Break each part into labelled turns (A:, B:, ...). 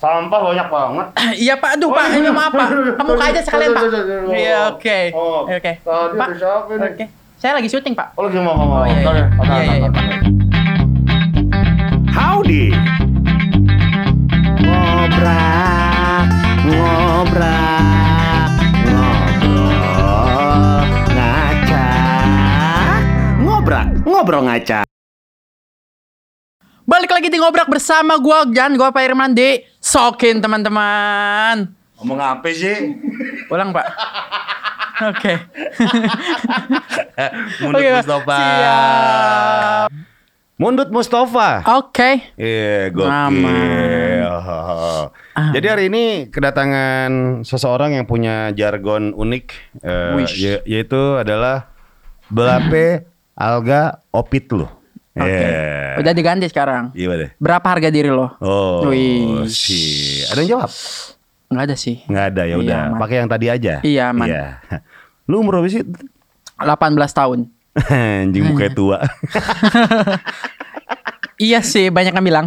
A: Sampah banyak banget.
B: Iya Pak, aduh Pak, ini maaf Pak. Kamu aja sekalian Pak. Iya oke.
A: Oh,
B: Oke.
A: tadi
B: Pak. Oke. Saya lagi syuting Pak.
A: Oh, lagi mau ngomong.
B: Oh, iya, iya.
A: Ya,
B: Iya, iya, iya.
C: Howdy. Ngobrak, ngobrak, ngobrol, ngaca. Ngobrak, ngobrol ngaca.
B: Balik lagi di ngobrak bersama gua Jan, gua Pak Irman di Sokin teman-teman.
A: Ngomong apa sih?
B: Ulang Pak. Oke.
A: Mundut
B: Oke, Pak.
A: Mustafa.
B: Siap.
C: Mundut Mustafa.
B: Oke.
C: Iya, gokil.
B: Aman.
C: Jadi hari ini kedatangan seseorang yang punya jargon unik, ya- yaitu adalah belape alga opit lu.
B: Oke.
C: Iya.
B: Udah diganti sekarang.
C: Iya deh.
B: Berapa harga diri lo?
C: Oh,
B: Wih.
C: sih. Ada yang jawab?
B: Nggak ada sih.
C: Nggak ada ya
B: Iya,
C: udah.
B: aman.
C: Pakai yang tadi aja.
B: Iya, aman.
C: Lu umur berapa sih?
B: 18 tahun.
C: Anjing mukanya tua.
B: Iya sih, banyak yang bilang.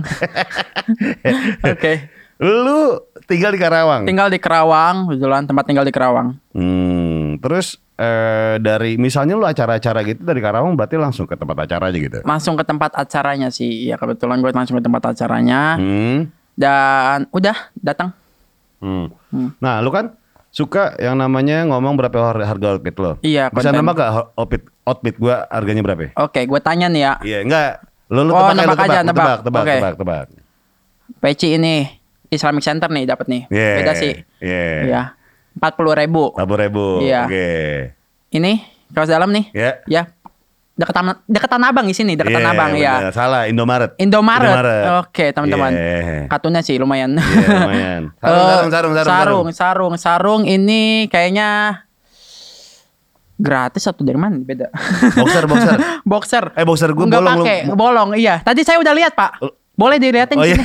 B: Oke.
C: Lu tinggal di Karawang.
B: Tinggal di Kerawang, kebetulan tempat tinggal di Kerawang.
C: Hmm, terus eh, dari misalnya lu acara-acara gitu dari Karawang berarti langsung ke tempat acara aja gitu.
B: Langsung ke tempat acaranya sih. Ya kebetulan gue langsung ke tempat acaranya.
C: Hmm.
B: Dan udah datang.
C: Hmm. Nah, lu kan suka yang namanya ngomong berapa har- harga outfit lo?
B: Iya,
C: Bisa
B: konten.
C: nambah gak outfit outfit gua harganya berapa?
B: Oke, gue tanya nih ya.
C: Iya, enggak. Lu lu
B: Oh,
C: tebak,
B: nebak aja, nebak.
C: tebak, tebak,
B: Oke.
C: tebak, tebak.
B: Peci ini Islamic Center nih dapat nih.
C: Iya.
B: Beda sih.
C: Iya.
B: Iya. Empat puluh ribu.
C: Ribu ribu.
B: Iya.
C: Oke.
B: Ini kaos dalam nih.
C: Ya.
B: Ya. Deketan deketan abang di sini, deketan
C: Iya,
B: abang ya.
C: Salah, Indomaret.
B: Indomaret. Oke, teman-teman.
C: Iya.
B: Kartunnya sih lumayan.
C: Iya, lumayan. Sarung,
B: Eh,
C: sarung, sarung, sarung,
B: sarung, sarung, sarung ini kayaknya gratis atau dari mana? Beda.
C: Boxer, boxer.
B: boxer.
C: Eh, boxer
B: Nggak
C: bolong, lu-
B: pakai, bolong. Iya. Tadi saya udah lihat, Pak. Boleh dilihatin
C: Oh, iya.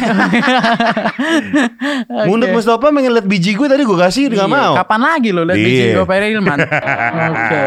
B: Oke.
C: Mundut Mustafa pengen lihat biji gue tadi gue kasih
B: Iya,
C: mau.
B: Kapan lagi lo lihat biji
C: Iya.
B: gue Pak Ilman? Oke.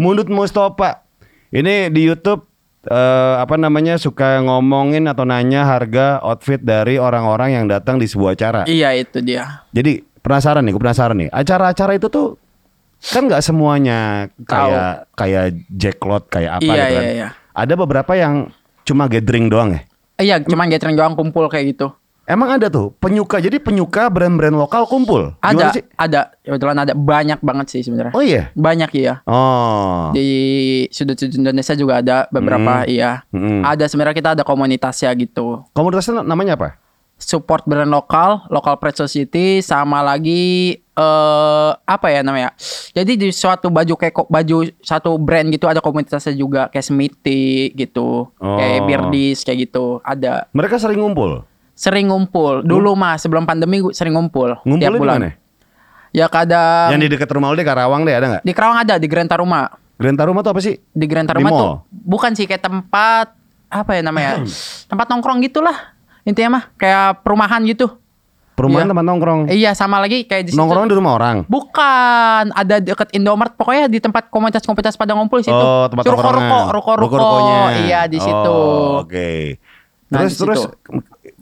C: Mundut Mustafa. Ini di YouTube eh, apa namanya suka ngomongin atau nanya harga outfit dari orang-orang yang datang di sebuah acara.
B: Iya itu dia.
C: Jadi penasaran nih, gue penasaran nih. Acara-acara itu tuh kan nggak semuanya kayak kayak jacklot kayak apa
B: Iya,
C: gitu kan.
B: iya, iya.
C: Ada beberapa yang cuma gathering doang ya.
B: Iya, cuman gathering doang kumpul kayak gitu.
C: Emang ada tuh penyuka. Jadi penyuka brand-brand lokal kumpul.
B: Ada,
C: sih?
B: ada. Kebetulan ada banyak banget sih sebenarnya.
C: Oh iya.
B: Banyak iya.
C: Oh.
B: Di sudut-sudut Indonesia juga ada beberapa iya.
C: Mm-mm.
B: Ada sebenarnya kita ada komunitasnya gitu.
C: Komunitasnya namanya apa?
B: Support brand lokal, local pride society sama lagi eh apa ya namanya? Jadi di suatu baju kayak baju satu brand gitu ada komunitasnya juga kayak Smithy gitu.
C: Oh.
B: Kayak Birdis kayak gitu. Ada.
C: Mereka sering ngumpul.
B: Sering ngumpul. Dulu mah sebelum pandemi gua sering ngumpul tiap
C: Ngumpulnya di
B: bulan.
C: mana?
B: Ya kadang
C: Yang di dekat rumah lu di Karawang deh ada nggak?
B: di Kerawang ada di Grand Taruma.
C: Grand Taruma tuh apa sih?
B: Di Grand Taruma
C: mall?
B: tuh bukan sih kayak tempat apa ya namanya? tempat nongkrong gitulah. Intinya mah kayak perumahan gitu.
C: Perumahan
B: Iya.
C: tempat nongkrong.
B: Iya, sama lagi kayak di situ.
C: Nongkrong di rumah orang.
B: Bukan, ada deket Indomaret pokoknya di tempat komunitas-komunitas pada ngumpul di situ.
C: Oh, tempat
B: Ruko-ruko, ruko-ruko. Iya, di situ.
C: Oh, Oke.
B: Nah,
C: Terus
B: di
C: terus
B: situ.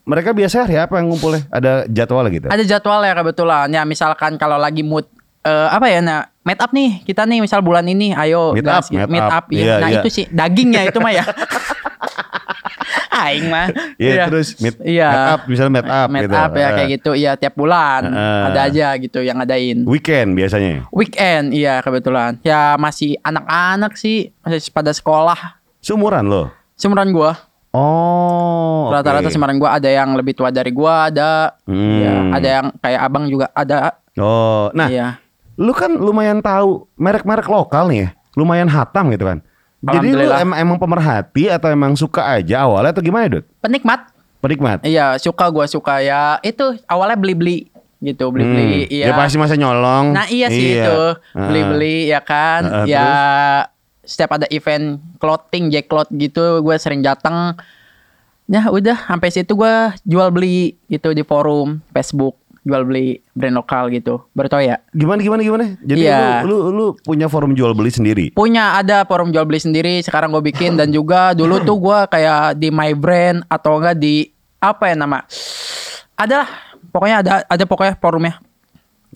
C: Mereka biasa hari apa yang ngumpulnya? Ada jadwal gitu?
B: Ada jadwal ya kebetulan. Ya misalkan kalau lagi mood eh, apa ya nah meet up nih kita nih misal bulan ini ayo
C: Meet up,
B: gitu.
C: meet
B: meet
C: up.
B: up, iya.
C: Iya,
B: nah
C: iya.
B: itu sih dagingnya itu mah ya aing mah
C: Iya, terus meet,
B: Iya.
C: meet up, misalnya meet up
B: meet
C: gitu.
B: up ya
C: Eh,
B: kayak gitu iya tiap bulan
C: Eh.
B: ada aja gitu yang ngadain
C: Weekend biasanya.
B: weekend iya kebetulan ya masih anak-anak sih masih pada sekolah
C: Seumuran lo.
B: seumuran gua
C: Oh.
B: Rata-rata
C: oke.
B: seumuran gua ada yang lebih tua dari gua, ada
C: Hmm.
B: ya, ada yang kayak abang juga ada.
C: Oh, nah,
B: Iya.
C: lu kan lumayan tahu merek-merek lokal nih ya. Lumayan hatam gitu kan. Jadi lu em- emang pemerhati atau emang suka aja awalnya atau gimana, Dut?
B: Penikmat.
C: Penikmat.
B: Iya, suka gua suka ya. Itu awalnya beli-beli gitu, beli-beli.
C: Hmm.
B: Iya.
C: Ya pasti masa nyolong.
B: Nah iya sih itu
C: Ah.
B: beli-beli ya kan
C: Heeh,
B: ya setiap ada event clothing Jacklot gitu gue sering datang ya udah sampai situ gue jual beli gitu di forum Facebook jual beli brand lokal gitu baru tau ya
C: Gimana gimana gimana? Jadi
B: Iya.
C: lu, lu lu punya forum jual beli sendiri.
B: punya ada forum jual beli sendiri sekarang gue bikin dan juga dulu tuh gue kayak di my brand atau enggak di apa ya nama ada lah pokoknya ada ada pokoknya forumnya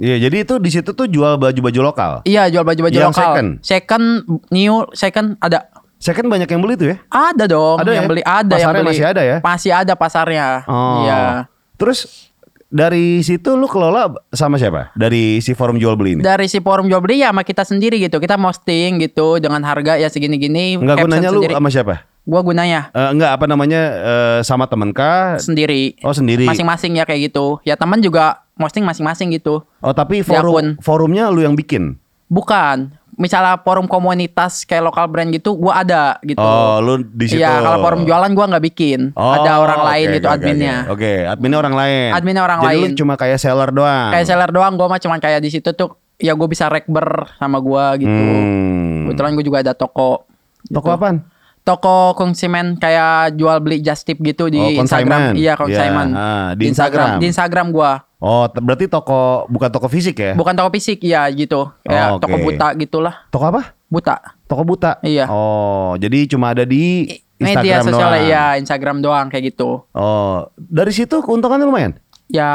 C: Iya, jadi itu di situ tuh jual baju-baju lokal.
B: iya jual baju-baju
C: Yang
B: lokal
C: second?
B: second new second ada
C: kan banyak yang beli tuh ya.
B: Ada dong
C: Ada
B: yang
C: ya?
B: beli ada yang beli.
C: masih ada ya?
B: Masih ada pasarnya.
C: Oh.
B: Iya.
C: Terus dari situ lu kelola sama siapa? Dari si forum jual beli ini?
B: Dari si forum jual beli ya sama kita sendiri gitu. Kita posting gitu dengan harga ya segini-gini.
C: Enggak gunanya lu sama siapa?
B: Gua gunanya
C: Eh, enggak apa namanya eh, sama temen kah?
B: sendiri.
C: Oh sendiri.
B: Masing-masing ya kayak gitu. Ya teman juga posting masing-masing gitu.
C: Oh tapi forum
B: akun.
C: forumnya lu yang bikin.
B: Bukan. Misalnya forum komunitas kayak lokal brand gitu, gua ada gitu.
C: Oh lu di situ.
B: Iya, kalau forum jualan gua nggak bikin.
C: Oh,
B: ada orang lain gitu
C: oke,
B: adminnya.
C: Oke, Oke, adminnya orang lain.
B: Adminnya orang
C: Jadi
B: lain.
C: lu cuma kayak seller doang.
B: Kayak seller doang, gua mah cuman kayak di situ tuh ya gue bisa rekber sama gua gitu.
C: Hmm.
B: Kebetulan gue juga ada toko.
C: Toko
B: gitu.
C: apaan?
B: Toko konsumen kayak jual beli just tip gitu di
C: Oh,
B: Instagram. Iya, konsumen.
C: Iya, ah, di Instagram.
B: Di Instagram gua.
C: Oh, berarti toko bukan toko fisik ya?
B: Bukan toko fisik, iya gitu.
C: Oh,
B: Kayak toko buta gitulah.
C: Toko apa?
B: Buta.
C: Toko buta.
B: Iya.
C: Oh, jadi cuma ada di Instagram
B: Media sosial
C: doang.
B: iya, Instagram doang kayak gitu.
C: Oh, dari situ keuntungannya lumayan.
B: Ya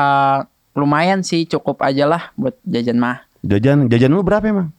B: lumayan sih, cukup aja lah buat jajan mah.
C: Jajan jajan lu berapa emang?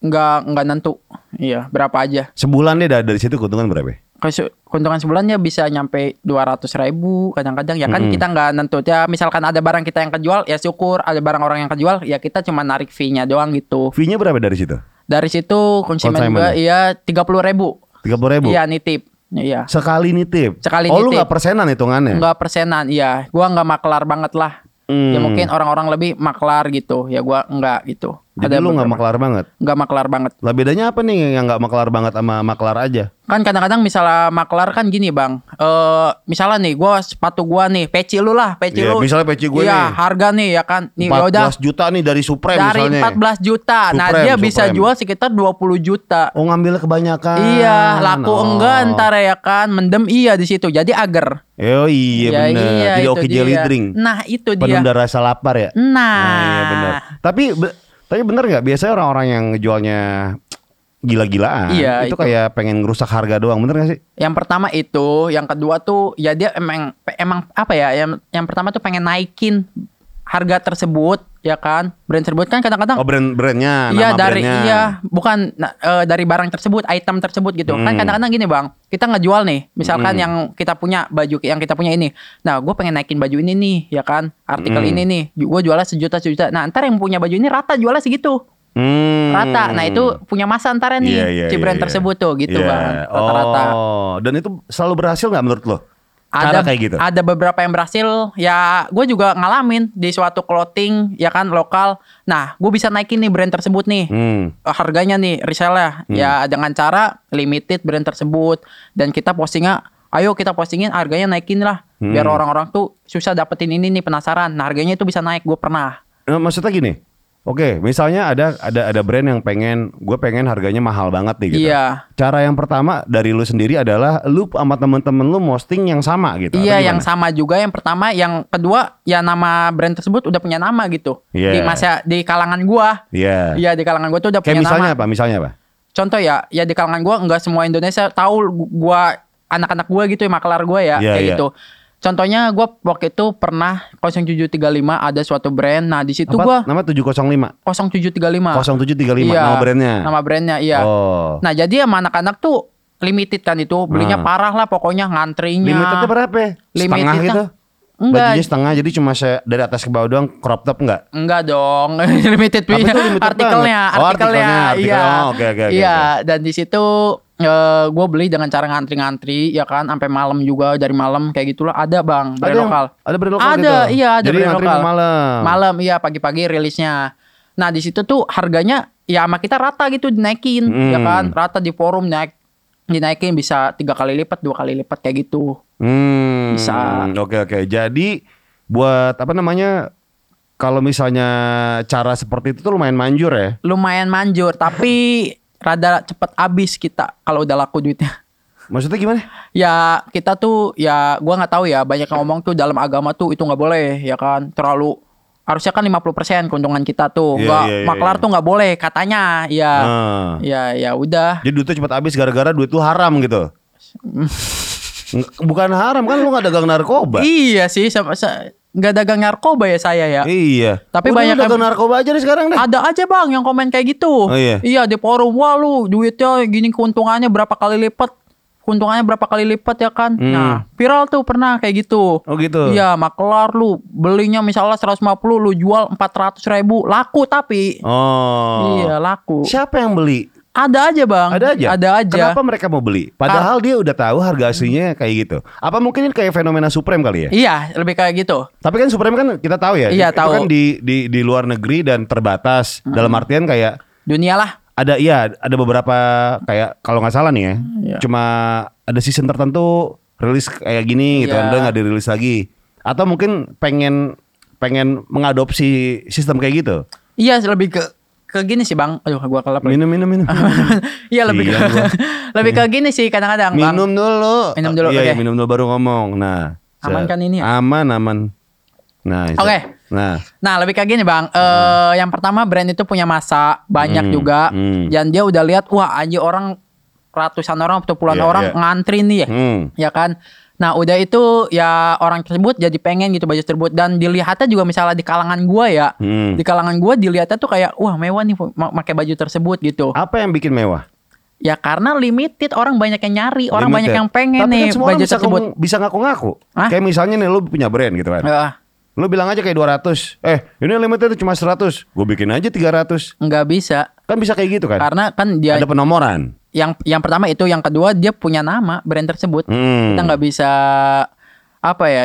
B: Nggak nggak nentu. Iya, berapa aja.
C: Sebulan deh da- dari situ keuntungan berapa?
B: Se- keuntungan sebulannya bisa nyampe 200 ribu kadang-kadang ya kan
C: Mm-mm.
B: kita nggak nentu ya misalkan ada barang kita yang kejual ya syukur ada barang orang yang kejual ya kita cuma narik fee-nya doang gitu
C: Fee-nya berapa dari situ?
B: dari situ konsumen juga
C: ya?
B: iya 30 ribu
C: Tiga puluh ribu.
B: iya nitip iya
C: Sekali nitip.
B: Sekali
C: oh, lu
B: nitip.
C: nggak persenan hitungannya?
B: nggak persenan iya gua nggak maklar banget lah
C: Hmm.
B: ya mungkin orang-orang lebih maklar gitu ya gua nggak gitu
C: Jadi lu nggak maklar banget.
B: nggak maklar banget
C: Lah bedanya apa nih yang nggak maklar banget sama maklar aja?
B: kan kadang-kadang misalnya maklar kan gini bang eh misalnya nih gua sepatu gua nih peci lu lah peci
C: Iya,
B: lu
C: misalnya peci gue
B: iya
C: nih.
B: harga nih ya kan nih
C: 14
B: yaudah
C: juta nih dari Supreme
B: dari
C: misalnya.
B: 14 juta nah
C: Supreme,
B: dia bisa
C: Supreme.
B: jual sekitar 20 juta
C: Oh ngambil kebanyakan.
B: iya laku
C: Oh.
B: enggak ntar ya kan mendem iya di situ jadi agar
C: Oh iya
B: Ya,
C: benar.
B: iya,
C: Jadi oke jelly
B: dia.
C: drink.
B: nah itu dia
C: Penunda rasa lapar ya.
B: nah,
C: iya benar. Tapi be- tapi bener nggak biasanya orang-orang yang ngejualnya gila-gilaan
B: Iya,
C: itu,
B: itu.
C: kayak pengen ngerusak harga doang bener gak sih?
B: yang pertama itu yang kedua tuh ya dia emang emang apa ya yang yang pertama tuh pengen naikin harga tersebut ya kan brand tersebut kan kadang-kadang
C: Oh brand brandnya,
B: Iya dari
C: brandnya.
B: iya bukan nah, eh, dari barang tersebut item tersebut gitu kan
C: Hmm.
B: kadang-kadang gini bang kita ngejual nih misalkan
C: Hmm.
B: yang kita punya baju yang kita punya ini nah gue pengen naikin baju ini nih ya kan artikel
C: Hmm.
B: ini nih gue jualnya sejuta sejuta nah ntar yang punya baju ini rata jualnya segitu
C: Hmm.
B: rata nah itu punya masa ntar nih
C: Iya, iya,
B: si
C: iya,
B: brand
C: iya.
B: tersebut tuh gitu
C: Iya.
B: bang rata-rata
C: Oh, dan itu selalu berhasil nggak menurut lo? Cara
B: ada
C: kayak gitu.
B: ada beberapa yang berhasil ya gue juga ngalamin di suatu clothing ya kan lokal nah gue bisa naikin nih brand tersebut nih
C: Hmm.
B: eh, harganya nih resellnya ya dengan cara limited brand tersebut dan kita postingnya ayo kita postingin harganya naikin lah biar
C: Hmm.
B: orang-orang tuh susah dapetin ini nih penasaran nah harganya itu bisa naik gue pernah
C: Eh, Maksudnya gini. Oke, misalnya ada ada ada brand yang pengen gue pengen harganya mahal banget nih gitu.
B: iya
C: Cara yang pertama dari lu sendiri adalah lu sama temen-temen lu posting yang sama gitu.
B: iya yang sama juga yang pertama yang kedua ya nama brand tersebut udah punya nama gitu
C: Iya.
B: di masa di kalangan gua
C: Iya.
B: iya di kalangan gua tuh udah
C: Kayak
B: punya
C: misalnya
B: nama
C: apa? Misalnya apa?
B: contoh ya ya di kalangan gua nggak semua Indonesia tahu gua anak-anak gua gitu ya maklar gua ya
C: Iya,
B: kayak
C: iya.
B: gitu contohnya gua waktu itu pernah 0735 ada suatu brand nah di situ gua
C: Nama 705.
B: 0735
C: 0735
B: Iya,
C: nama brandnya.
B: nama brandnya iya
C: Oh.
B: nah jadi sama anak-anak tuh limited kan itu belinya
C: Nah.
B: parah lah pokoknya ngantrinya
C: Limitednya berapa? ya? Setengah
B: Limitednya-
C: gitu?
B: enggak
C: Bajunya setengah jadi cuma se- dari atas ke bawah doang crop top enggak?
B: Enggak dong, limited punya
C: limited
B: artikelnya,
C: banget? Oh,
B: artikelnya,
C: artikelnya, artikel.
B: iya,
C: Oh, oke, oke, oke,
B: iya.
C: oke.
B: Dan di situ eh gue beli dengan cara ngantri-ngantri ya kan sampai malam juga dari malam kayak gitulah ada bang brand
C: Ada yang-
B: lokal
C: Ada brand lokal
B: Ada,
C: gitu.
B: iya, ada
C: Jadi
B: brand lokal.
C: malam.
B: malam iya pagi-pagi rilisnya nah di situ tuh harganya ya sama kita rata gitu dinaikin
C: Hmm.
B: ya kan rata di forum naik dinaikin bisa tiga kali lipat dua kali lipat kayak gitu
C: Hmm.
B: Bisa.
C: Oke oke. Jadi buat apa namanya? Kalau misalnya cara seperti itu tuh lumayan manjur ya.
B: lumayan manjur tapi rada cepet habis kita kalau udah laku duitnya
C: Maksudnya gimana?
B: ya kita tuh ya gua nggak tahu ya banyak yang ngomong tuh dalam agama tuh itu nggak boleh ya kan terlalu harusnya kan 50% keuntungan kita tuh
C: Iya,
B: nggak
C: iya, iya,
B: maklar
C: iya.
B: tuh nggak boleh katanya ya
C: Ah.
B: ya ya udah
C: Jadi duitnya cepat habis gara-gara duit lu haram gitu. Bukan haram kan lu nggak dagang narkoba.
B: iya sih sama sa- nggak dagang narkoba ya saya ya
C: Iya.
B: Tapi
C: Udah,
B: banyak
C: dagang
B: yang-
C: narkoba aja deh sekarang deh.
B: ada aja bang yang komen kayak gitu
C: Oh, iya?
B: di forum wah lu duitnya gini keuntungannya berapa kali lipat keuntungannya berapa kali lipat ya kan
C: Hmm.
B: nah viral tuh pernah kayak gitu
C: Oh gitu.
B: Iya, maklar lu belinya misalnya 150 lu jual 400 ribu laku tapi
C: Oh.
B: iya laku.
C: Siapa yang beli?
B: Ada aja bang.
C: Ada aja.
B: Ada aja.
C: Kenapa mereka mau beli? Padahal dia udah tahu harga aslinya kayak gitu. Apa mungkin ini kayak fenomena Supreme kali ya?
B: Iya lebih kayak gitu.
C: Tapi kan Supreme kan kita tahu ya.
B: Iya,
C: itu
B: tahu.
C: kan di di di luar negeri dan terbatas. Dalam artian kayak
B: Dunia lah.
C: ada iya ada beberapa kayak kalau nggak salah nih ya.
B: Iya.
C: Cuma ada season tertentu rilis kayak gini gitu
B: Iya.
C: kan, udah nggak dirilis lagi. Atau mungkin pengen pengen mengadopsi sistem kayak gitu.
B: Iya lebih ke ke gini sih bang. Aduh gua kelap. lagi.
C: Minum minum minum.
B: Iya lebih ke
C: Sian gua.
B: lebih ke gini sih kadang-kadang bang.
C: minum dulu.
B: Minum dulu,
C: Iya, iya,
B: oke.
C: minum dulu baru ngomong. Nah,
B: Aman kan ini ya?
C: Aman, aman. Nah.
B: Oke.
C: Nah,
B: Nah lebih kayak gini bang. Eh yang pertama brand itu punya masa banyak
C: Hmm,
B: juga.
C: hmm.
B: Dan dia udah lihat wah aja orang ratusan orang atau puluhan
C: Iya,
B: orang
C: iya.
B: ngantri nih ya.
C: hmm.
B: ya kan nah udah itu ya orang tersebut jadi pengen gitu baju tersebut dan dilihatnya juga misalnya di kalangan gua ya
C: Hmm.
B: di kalangan gua dilihatnya tuh kayak wah mewah nih pakai baju tersebut gitu
C: Apa yang bikin mewah?
B: ya karena limited orang banyak yang nyari orang banyak
C: Limited.
B: yang pengen
C: Tapi
B: nih
C: kan semua
B: baju
C: bisa
B: tersebut
C: ngomong- bisa ngaku-ngaku.
B: Hah?
C: Kayak misalnya nih lu punya brand gitu kan.
B: Eh,
C: Lu bilang aja kayak 200. Eh, ini limited cuma 100. Gue bikin aja 300.
B: nggak bisa
C: Kan bisa kayak gitu kan?
B: karena kan dia
C: Ada penomoran.
B: Yang yang pertama itu yang kedua dia punya nama brand tersebut
C: Hmm.
B: kita nggak bisa apa ya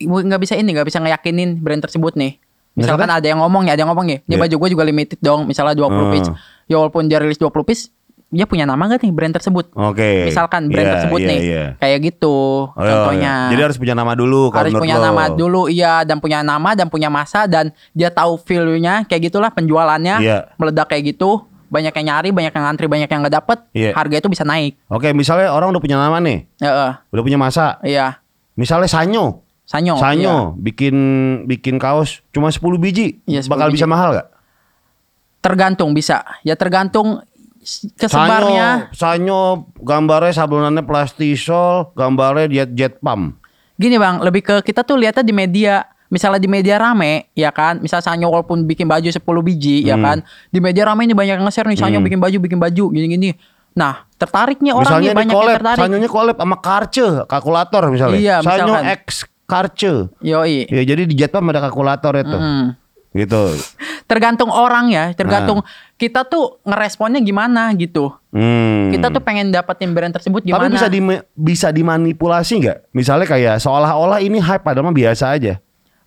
B: nggak bisa ini nggak bisa ngeyakinin brand tersebut nih misalkan
C: Maksudnya?
B: ada yang ngomong ya ada yang ngomong ya ini
C: Iya.
B: baju gue juga limited dong misalnya 20
C: Hmm.
B: piece ya walaupun dia rilis 20 piece dia punya nama gak nih brand tersebut
C: Oke.
B: misalkan brand
C: Iya,
B: tersebut
C: iya,
B: nih
C: iya.
B: kayak gitu
C: Oh,
B: contohnya
C: iya. Jadi harus punya nama dulu kalau
B: harus punya
C: lo.
B: nama dulu iya dan punya nama dan punya masa dan dia tahu value-nya kayak gitulah penjualannya
C: Iya.
B: meledak kayak gitu banyak yang nyari banyak yang ngantri banyak yang nggak dapet
C: Iya.
B: harga itu bisa naik
C: Oke, misalnya orang udah punya nama nih. Udah punya masa.
B: iya
C: Misalnya Sanyo.
B: sanyo
C: Sanyo
B: iya.
C: bikin bikin kaos cuma 10 biji.
B: Iya, 10
C: bakal
B: biji.
C: bisa mahal gak?
B: tergantung bisa ya tergantung s- kesebarnya
C: Sanyo, Sanyo gambarnya sablonannya plastisol, gambarnya jet jet pump.
B: gini bang lebih ke kita tuh lihatnya di media misalnya di media rame ya kan misal Sanyo walaupun bikin baju 10 biji ya
C: Hmm.
B: kan di media rame ini banyak yang nge-share nih Sanyo bikin baju bikin baju gini-gini nah tertariknya orang
C: misalnya
B: nih banyak yang
C: collab,
B: tertarik
C: Sanyonya collab sama Karce, kalkulator misalnya.
B: Iya,
C: Sanyo
B: misalkan.
C: X Karce.
B: yoi
C: Ya jadi di jet pump ada kalkulator itu.
B: Hmm.
C: Gitu.
B: tergantung orang ya tergantung
C: Ah.
B: kita tuh ngeresponnya gimana gitu
C: Hmm.
B: kita tuh pengen dapetin brand tersebut gimana
C: Tapi bisa di bisa dimanipulasi nggak? Misalnya kayak seolah-olah ini hype padahal mah biasa aja.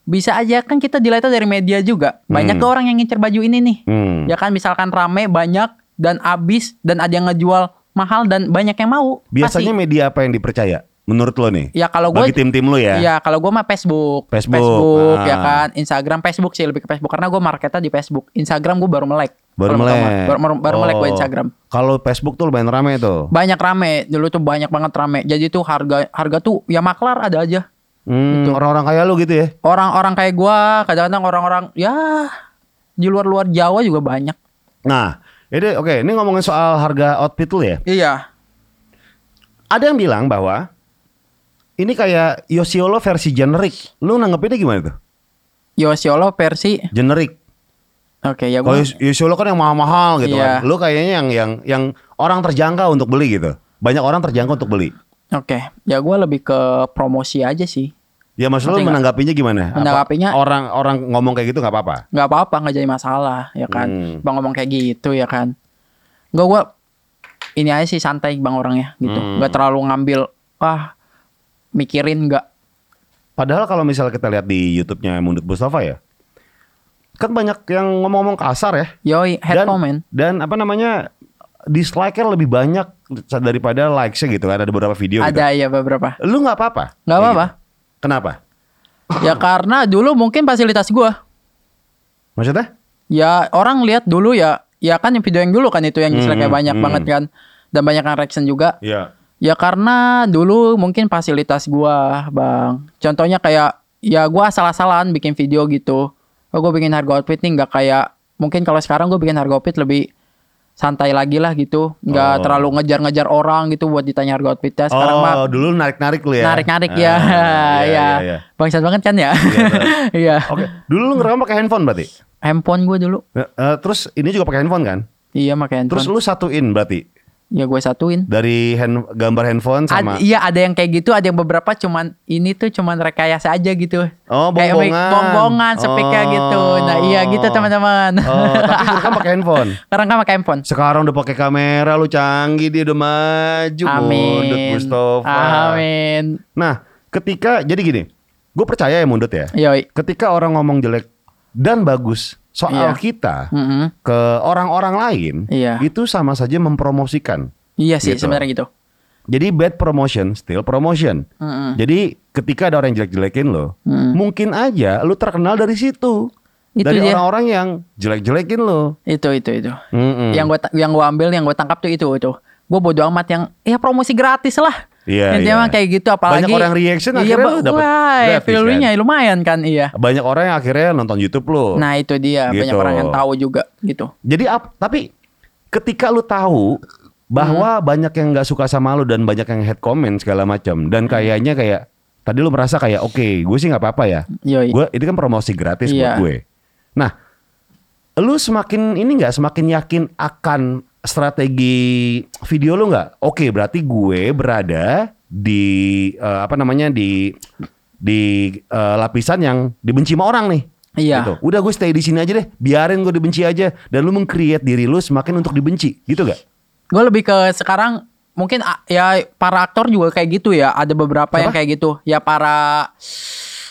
B: Bisa aja kan kita dilihatnya dari media juga banyak
C: Hmm.
B: orang yang ngincer baju ini nih
C: Hmm.
B: ya kan misalkan rame banyak dan habis dan ada yang ngejual mahal dan banyak yang mau
C: Biasanya
B: Pasti.
C: media apa yang dipercaya? Menurut lo nih?
B: ya kalau gue
C: Bagi tim-tim lo ya.
B: Iya, kalau gue mah Facebook,
C: Facebook,
B: ya
C: ah.
B: kan, Instagram, Facebook sih lebih ke Facebook karena gue marketnya di Facebook. Instagram gue baru melek,
C: Baru melek.
B: pertama. baru, baru, baru melek gue
C: Oh.
B: Instagram.
C: Kalau Facebook tuh lumayan rame tuh.
B: Banyak rame, dulu tuh banyak banget rame. Jadi tuh harga harga tuh ya maklar ada aja.
C: Hmm, orang-orang kaya lu gitu ya.
B: Orang-orang kayak gue, kadang-kadang orang-orang ya di luar-luar Jawa juga banyak.
C: Nah, ini oke, ini ngomongin soal harga outfit lu ya.
B: Iya.
C: Ada yang bilang bahwa ini kayak Yosiolo versi generik. Lu nanggepinnya gimana tuh?
B: Yosiolo versi,
C: Generik.
B: oke ya
C: Kalau
B: gue.
C: Yos- Yosiolo kan yang mahal-mahal gitu
B: Iya.
C: kan. Lu kayaknya yang yang yang orang terjangkau untuk beli gitu. Banyak orang terjangkau untuk beli.
B: Oke, ya gue lebih ke promosi aja sih.
C: Ya maksud
B: nggak?
C: menanggapinya gimana?
B: Menanggapinya-
C: orang orang ngomong kayak gitu nggak apa-apa.
B: nggak apa-apa nggak jadi masalah ya kan
C: Hmm.
B: bang ngomong kayak gitu ya kan nggak gua ini aja sih santai bang orangnya gitu
C: Hmm.
B: terlalu ngambil wah mikirin nggak
C: Padahal kalau misalnya kita lihat di YouTube-nya Mundut Mustafa ya, kan banyak yang ngomong-ngomong kasar ya.
B: yoi head
C: dan,
B: comment
C: dan apa namanya dislike-nya lebih banyak daripada likes-nya gitu kan ada beberapa video gitu.
B: ada ya beberapa
C: Lu nggak apa-apa?
B: nggak apa-apa
C: gitu. Kenapa?
B: ya karena dulu mungkin fasilitas gua
C: Maksudnya?
B: ya orang lihat dulu ya ya kan yang video yang dulu kan itu yang dislike
C: Hmm,
B: banyak
C: hmm.
B: banget kan dan banyak yang reaction juga
C: Iya.
B: Ya karena dulu mungkin fasilitas gua, Bang. Contohnya kayak ya gua asal-asalan bikin video gitu. Oh, gua bikin harga outfit nih nggak kayak mungkin kalau sekarang gua bikin harga outfit lebih santai lagi lah gitu. nggak
C: Oh.
B: terlalu ngejar-ngejar orang gitu buat ditanya harga outfitnya. Sekarang
C: oh,
B: mah
C: dulu narik-narik lu ya.
B: narik-narik
C: Ah,
B: ya.
C: iya,
B: ya.
C: iya, iya.
B: Bangsat banget kan ya?
C: Iya,
B: Iya.
C: Oke, dulu lu ngerekam pakai handphone berarti?
B: Handphone gua dulu.
C: Eh, terus ini juga pakai handphone kan?
B: Iya pakai handphone.
C: Terus lu satuin berarti
B: ya gue satuin.
C: dari hand, gambar handphone sama
B: Ad- iya ada yang kayak gitu, ada yang beberapa cuman ini tuh cuman rekayasa aja gitu.
C: Oh,
B: Kayak
C: bongbongan.
B: speaknya
C: Oh.
B: gitu. Nah, iya gitu teman-teman.
C: Oh, tapi direkam pakai handphone.
B: Sekarang kan pakai handphone.
C: Sekarang udah pakai kamera lu canggih dia udah maju Mundut
B: Amin.
C: Mustafa.
B: Amin.
C: Nah, ketika jadi gini, gue percaya ya Mundut ya.
B: Yoi.
C: Ketika orang ngomong jelek dan bagus soal
B: Iya.
C: kita
B: Mm-mm.
C: ke orang-orang lain,
B: Iya.
C: itu sama saja mempromosikan.
B: Iya sih
C: Gitu.
B: sebenarnya gitu.
C: Jadi bad promotion, still promotion.
B: Mm-mm.
C: Jadi ketika ada orang yang jelek-jelekin lo,
B: Mm.
C: mungkin aja lu terkenal dari situ.
B: Itu
C: dari orang-orang yang jelek-jelekin lo.
B: Itu itu itu.
C: Mm-mm.
B: Yang gue yang gua ambil, yang gue tangkap tuh itu itu. Gue bodo amat yang ya promosi gratis lah.
C: Iya,
B: Intinya
C: iya.
B: mah kayak gitu apalagi
C: Banyak orang reaction
B: iya,
C: akhirnya lu
B: wah,
C: gratis,
B: view-nya lumayan kan iya.
C: Banyak orang yang akhirnya nonton YouTube lo.
B: Nah, itu dia banyak
C: Gitu.
B: orang yang tahu juga gitu.
C: Jadi ap, tapi ketika lu tahu bahwa
B: Hmm.
C: banyak yang nggak suka sama lu dan banyak yang head comment segala macam dan kayaknya kayak tadi lu merasa kayak oke, gue sih nggak apa-apa ya.
B: Yoi.
C: Gue ini kan promosi gratis
B: Iya.
C: buat gue. Nah, lu semakin ini nggak semakin yakin akan strategi video lu nggak? Oke, berarti gue berada di eh, apa namanya di di eh, lapisan yang dibenci sama orang nih.
B: Iya.
C: Gitu. Udah gue stay di sini aja deh, biarin gue dibenci aja dan lu meng-create diri lu semakin untuk dibenci, gitu gak?
B: Gue lebih ke sekarang mungkin a- ya para aktor juga kayak gitu ya. Ada beberapa yang
C: Siapa?
B: kayak gitu. Ya para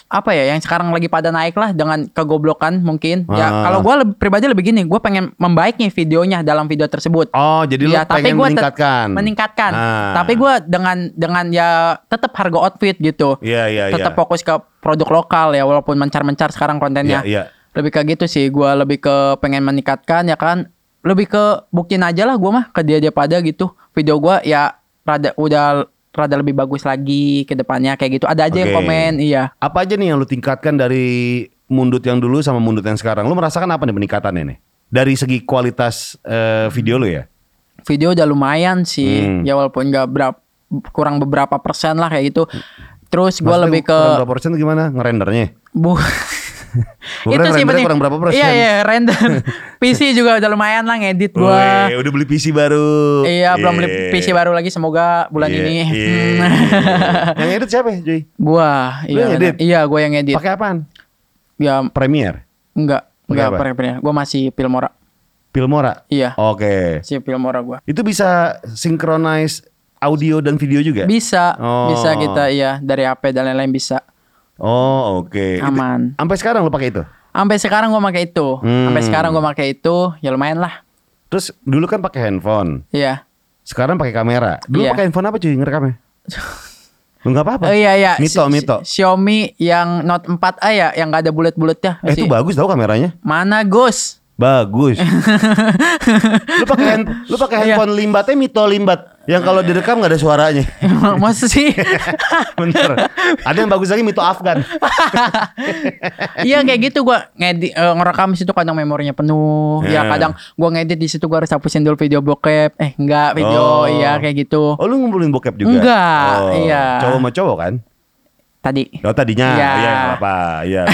B: apa ya yang sekarang lagi pada naik lah dengan kegoblokan mungkin. Ya
C: Ah.
B: kalau gue lebih, pribadi lebih gini, gue pengen membaik nih videonya dalam video tersebut.
C: Oh, jadi
B: Ya, tapi
C: pengen
B: gua
C: meningkatkan.
B: meningkatkan.
C: Ah.
B: Tapi gue dengan dengan ya tetap harga outfit gitu.
C: Iya, iya,
B: tetap
C: iya.
B: fokus ke produk lokal ya walaupun mencar-mencar sekarang kontennya.
C: Iya, iya.
B: Lebih ke gitu sih. Gue lebih ke pengen meningkatkan ya kan. Lebih ke buktiin aja lah gue mah ke dia dia pada gitu. Video gue ya rada udah rada lebih bagus lagi ke depannya kayak gitu. Ada aja yang
C: Oke.
B: komen, iya.
C: Apa aja nih yang lu tingkatkan dari mundut yang dulu sama mundut yang sekarang? Lu merasakan apa nih peningkatannya nih? Dari segi kualitas eh, video lu ya?
B: Video udah lumayan sih.
C: Hmm.
B: Ya walaupun nggak berapa kurang beberapa persen lah kayak gitu. Terus gue lebih ke
C: kurang berapa persen gimana ngerendernya?
B: Bu.
C: Gua kira rendernya kurang berapa persen?
B: Iya iya render. PC juga udah lumayan lah ngedit gua.
C: Wih, udah beli PC baru.
B: Iya belum beli
C: Iya.
B: PC baru lagi semoga bulan
C: Iya,
B: ini.
C: iya.
B: Hmm.
C: yang edit siapa Joy?
B: gua
C: Lu
B: iya
C: yang edit?
B: benar. iya gua yang edit.
C: Pakai apaan?
B: Ya
C: Premiere,
B: enggak enggak
C: apa?
B: pernah Gua masih Filmora.
C: Filmora.
B: Iya.
C: Oke.
B: Si Filmora gua.
C: Itu bisa synchronize audio dan video juga?
B: Bisa,
C: Oh.
B: bisa kita iya dari HP dan lain-lain bisa.
C: Oh, oke. Itu-
B: Aman.
C: Sampai sekarang lu pakai itu?
B: Sampai sekarang gua pakai itu.
C: Hmm.
B: Sampai sekarang gua pakai itu, ya lumayan lah.
C: Terus dulu kan pakai handphone.
B: Iya.
C: Sekarang pakai kamera. Dulu
B: Iya.
C: pakai handphone apa cuy ngerekamnya? Lu nggak apa-apa.
B: Oh iya iya.
C: Mito,
B: Si-
C: Mito.
B: Xiaomi yang Note 4A ya, yang gak ada bulat-bulatnya.
C: Eh, itu bagus tau kameranya.
B: Mana Gus?
C: Bagus. lu pakai hand, lu pakai
B: Iya.
C: handphone limbatnya Mito limbat yang kalau direkam nggak ada suaranya.
B: Masa sih?
C: Bener. Ada yang bagus lagi Mito Afgan.
B: Iya kayak gitu gua ngedit eh, ngerekam di situ kadang memorinya penuh. Ya
C: Ya.
B: kadang gua ngedit di situ gua harus hapusin dulu video bokep. Eh enggak
C: Oh.
B: video iya kayak gitu.
C: Oh lu ngumpulin bokep juga?
B: Enggak,
C: Oh,
B: iya.
C: Cowok sama cowok kan?
B: Tadi.
C: Oh tadinya,
B: Iya.
C: iya nggak apa, iya.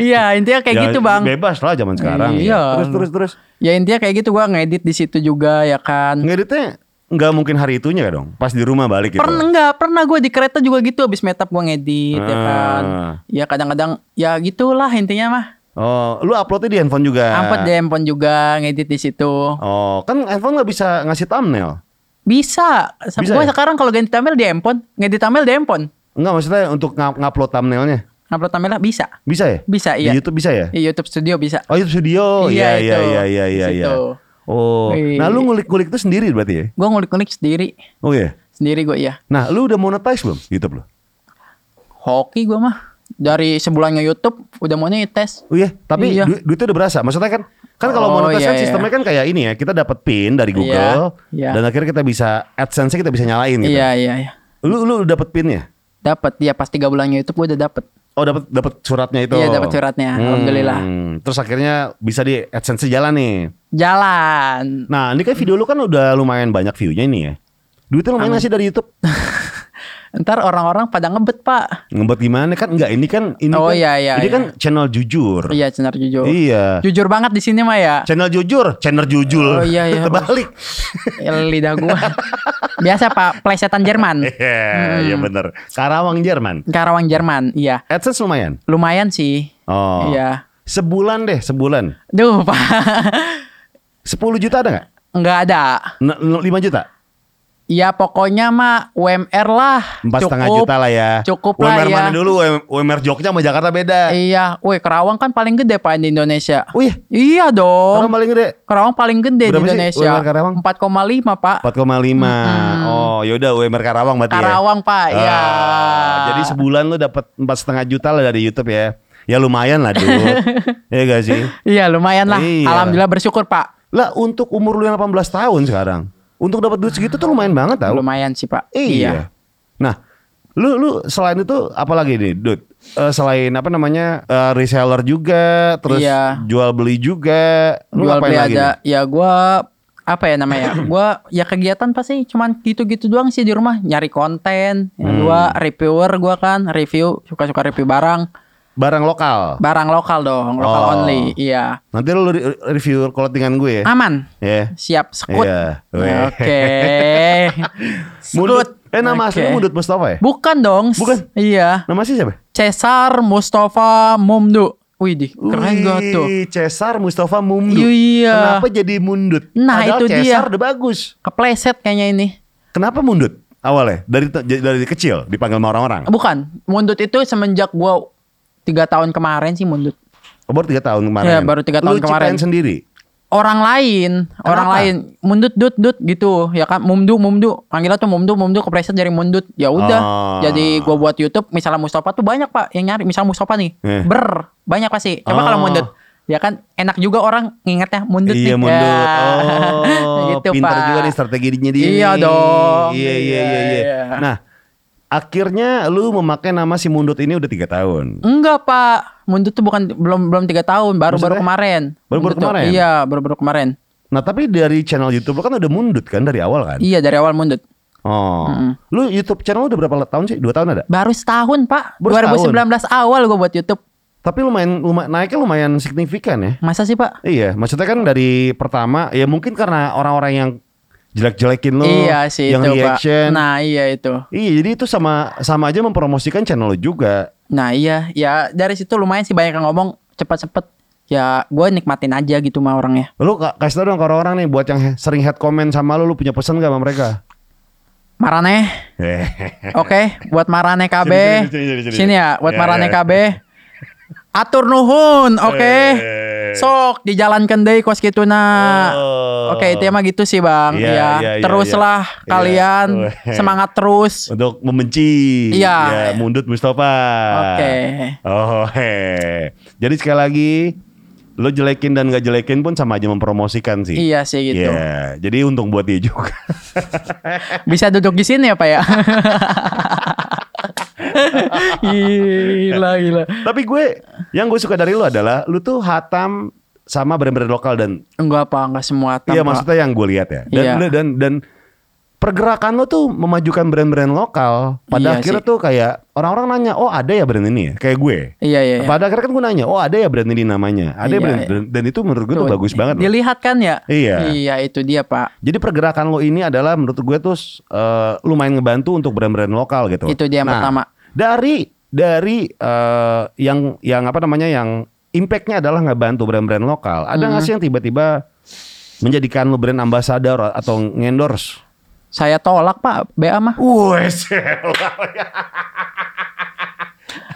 B: Iya intinya kayak
C: Ya,
B: gitu bang.
C: Bebas lah zaman sekarang. ya.
B: Iya.
C: Terus terus terus.
B: Ya intinya kayak gitu gua ngedit di situ juga ya kan.
C: Ngeditnya nggak mungkin hari itunya kan dong? Pas di rumah balik gitu.
B: Pernah enggak? Pernah gue di kereta juga gitu habis metap gue ngedit ya
C: Ah.
B: kan. Ya kadang-kadang ya gitulah intinya mah.
C: Oh, lu uploadnya di handphone juga.
B: Upload di handphone juga, ngedit di situ.
C: Oh, kan handphone nggak bisa ngasih thumbnail.
B: Bisa.
C: Bisa
B: Gue
C: ya?
B: sekarang kalau ganti thumbnail di handphone, ngedit thumbnail di handphone.
C: Enggak maksudnya untuk ng- ngupload thumbnailnya.
B: Upload thumbnail bisa.
C: Bisa ya?
B: Bisa, iya.
C: Di YouTube bisa ya?
B: Di YouTube Studio bisa.
C: Oh, YouTube Studio.
B: Iya,
C: Iya, iya, iya, iya, iya, iya. Oh,
B: Wih.
C: nah lu ngulik-ngulik itu sendiri berarti ya?
B: Gue ngulik-ngulik sendiri.
C: Oh iya.
B: Sendiri gue iya.
C: Nah, lu udah monetize belum YouTube lu?
B: Hoki gue mah. Dari sebulannya YouTube udah mau tes.
C: Oh iya, tapi
B: Iya.
C: du- duitnya udah berasa. Maksudnya kan kan kalau
B: Oh,
C: monetize
B: iya,
C: kan
B: iya.
C: sistemnya kan kayak ini ya, kita dapat pin dari Google
B: iya.
C: dan akhirnya kita bisa AdSense kita bisa nyalain gitu.
B: Iya iya iya.
C: Lu lu dapat pinnya?
B: Dapat dia pas tiga bulannya YouTube gue udah dapat.
C: Oh, dapat dapat suratnya itu.
B: Iya, dapat suratnya. Alhamdulillah.
C: Terus akhirnya bisa di AdSense jalan nih.
B: Jalan.
C: Nah, ini kan video lu kan udah lumayan banyak view-nya ini ya. Duitnya lumayan nggak sih dari YouTube?
B: Ntar orang-orang pada ngebet pak.
C: Ngebet gimana kan? Enggak, ini kan ini
B: Oh,
C: kan,
B: iya, iya,
C: ini
B: iya.
C: kan channel jujur.
B: Iya cenar jujur.
C: Iya.
B: Jujur banget di sini mah ya.
C: Channel jujur, channel jujur.
B: Oh, iya, iya.
C: Terbalik.
B: Ya, lidah gua. Biasa pak, plesetan Jerman.
C: Iya, iya bener. Karawang Jerman.
B: Karawang Jerman. Iya.
C: AdSense lumayan.
B: Lumayan sih.
C: Oh.
B: Iya.
C: Sebulan deh, sebulan.
B: Duh pak.
C: 10 juta ada nggak?
B: Nggak ada.
C: N- 5 juta?
B: Ya pokoknya mah UMR lah.
C: Empat setengah juta lah ya.
B: Cukup lah
C: UMR
B: ya.
C: mana dulu? UM- UMR Jogja sama Jakarta beda.
B: Iya, woi Kerawang kan paling gede pak di Indonesia.
C: Oh iya,
B: Iya dong.
C: orang paling gede.
B: Kerawang paling gede
C: Berapa
B: di
C: sih
B: Indonesia.
C: UMR Karawang?
B: 4,5 pak.
C: 4,5. Oh, yaudah UMR Karawang berarti ya.
B: Karawang pak,
C: Ah,
B: iya.
C: Jadi sebulan lu dapat empat setengah juta lah dari YouTube ya. Ya lumayan lah, Dut. Iya gak sih?
B: Iya lumayan lah.
C: Iya.
B: Alhamdulillah bersyukur pak.
C: Lah untuk umur lu yang 18 tahun sekarang. Untuk dapat duit segitu tuh lumayan banget tau.
B: Lumayan sih pak.
C: Iya. Nah, lu lu selain itu apa lagi nih, Dut? Eh, selain apa namanya? eh, reseller juga, terus
B: Iya.
C: jual beli juga. Lu
B: Jual beli
C: lagi
B: ada.
C: nih?
B: Ya gua apa ya namanya? gua ya kegiatan pasti cuman gitu-gitu doang sih di rumah. Nyari konten. Yang
C: Hmm.
B: dua reviewer gua kan. Review. Suka-suka review barang.
C: Barang lokal.
B: Barang lokal dong. Lokal
C: Oh.
B: only. Iya.
C: Nanti lu re- review clothingan gue ya.
B: Aman.
C: Ya.
B: Siap. Sekut.
C: Iya. Weh.
B: Oke.
C: Mundut.
B: Sekut.
C: Eh nama
B: Oke.
C: aslinya Mundut Mustafa ya?
B: Bukan dong.
C: Bukan?
B: Iya.
C: Nama sih siapa?
B: Cesar Mustafa Mumdu. Wih, di keren gak tuh?
C: Cesar Mustafa Mumdu.
B: Iya.
C: Kenapa jadi mundut?
B: Nah,
C: Padahal
B: itu dia.
C: Cesar udah bagus.
B: Kepleset kayaknya ini.
C: Kenapa mundut awalnya? Dari dari kecil dipanggil sama orang-orang.
B: Bukan, mundut itu semenjak gua tiga tahun kemarin sih mundut.
C: Oh, baru tiga tahun kemarin.
B: Iya, baru tiga tahun
C: Lu
B: kemarin.
C: sendiri.
B: Orang lain, orang
C: Kenapa?
B: lain mundut dut dut gitu ya kan mumdu mumdu panggilnya tuh mumdu mumdu kepleset dari mundut ya udah
C: Oh.
B: jadi gua buat YouTube misalnya Mustafa tuh banyak pak yang nyari misal Mustafa nih
C: Eh.
B: ber banyak pasti coba kalau
C: Oh.
B: mundut ya kan enak juga orang ngingetnya mundut
C: iya
B: nih
C: mundut.
B: Ya.
C: Oh,
B: gitu
C: pintar
B: pak
C: juga nih strateginya dia.
B: Iya dong.
C: Iya iya
B: Iya,
C: iya. iya.
B: iya.
C: Nah, akhirnya lu memakai nama si mundut ini udah tiga tahun.
B: Enggak pak, Mundut tuh bukan belum belum tiga tahun, baru baru
C: Maksudnya?
B: kemarin.
C: Baru-baru
B: Mundut tuh-
C: kemarin?
B: Iya, baru baru kemarin.
C: Nah, tapi dari channel YouTube lu kan udah mundut kan dari awal kan?
B: Iya dari awal Mundut.
C: Oh. Lu YouTube channel udah berapa tahun sih? Dua tahun ada?
B: Baru setahun pak,
C: Baru
B: 2019 awal gue buat YouTube.
C: Tapi lumayan, lumayan naiknya lumayan signifikan ya.
B: Masa sih pak?
C: Iya, maksudnya kan dari pertama ya mungkin karena orang-orang yang jelek-jelekin lo,
B: iya sih
C: yang
B: itu
C: reaction.
B: pak. Nah iya itu.
C: Iya, jadi itu sama sama aja mempromosikan channel lo juga.
B: Nah iya, ya dari situ lumayan sih banyak yang ngomong cepet-cepet. Ya gue nikmatin aja gitu mah orangnya.
C: Lu ka- kasih tau dong ke orang-orang nih buat yang sering head comment sama lu, lu punya pesan gak sama mereka?
B: Marane, oke, buat Marane KB.
C: Sini, sini, sini, sini, sini.
B: Ya, buat
C: Ya,
B: Marane
C: ya.
B: KB. Atur nuhun, oke.
C: Eh.
B: Sok dijalankan deh kos gitu nah.
C: Oh.
B: Oke, itu emang gitu sih, Bang.
C: Iya,
B: ya,
C: iya,
B: teruslah
C: iya.
B: kalian
C: Iya.
B: semangat terus.
C: Untuk membenci.
B: Iya.
C: Ya, mundut Mustafa.
B: Oke.
C: Oh, he. Jadi sekali lagi lo jelekin dan gak jelekin pun sama aja mempromosikan sih.
B: Iya sih gitu.
C: Iya, jadi untung buat dia juga.
B: Bisa duduk di sini ya, Pak ya? gila, gila.
C: Tapi gue yang gue suka dari lu adalah lu tuh hatam sama brand-brand lokal dan
B: Enggak, Pak, enggak semua
C: iya
B: tanpa-
C: maksudnya yang gue lihat ya. Dan,
B: Iya.
C: dan dan pergerakan lo tuh memajukan brand-brand lokal. Pada
B: Iya
C: akhirnya
B: sih.
C: tuh kayak orang-orang nanya, "Oh, ada ya brand ini ya?" Kayak gue.
B: Iya, iya. iya.
C: Pada akhirnya kan gue nanya, "Oh, ada ya brand ini namanya?" Ada ya
B: Iya,
C: brand
B: iya.
C: dan, dan itu menurut gue tuh
B: Tuh,
C: bagus banget loh.
B: Dilihat kan ya?
C: Iya.
B: Iya, itu dia, Pak.
C: Jadi pergerakan lo ini adalah menurut gue tuh eh, lumayan ngebantu untuk brand-brand lokal gitu.
B: Itu dia yang
C: Nah,
B: pertama.
C: Dari dari eh, yang yang apa namanya yang impactnya adalah ngebantu brand-brand lokal. Ada nggak sih yang tiba-tiba menjadikan lo brand ambassador atau ngendorse?
B: Saya tolak Pak BA mah.
C: Wes.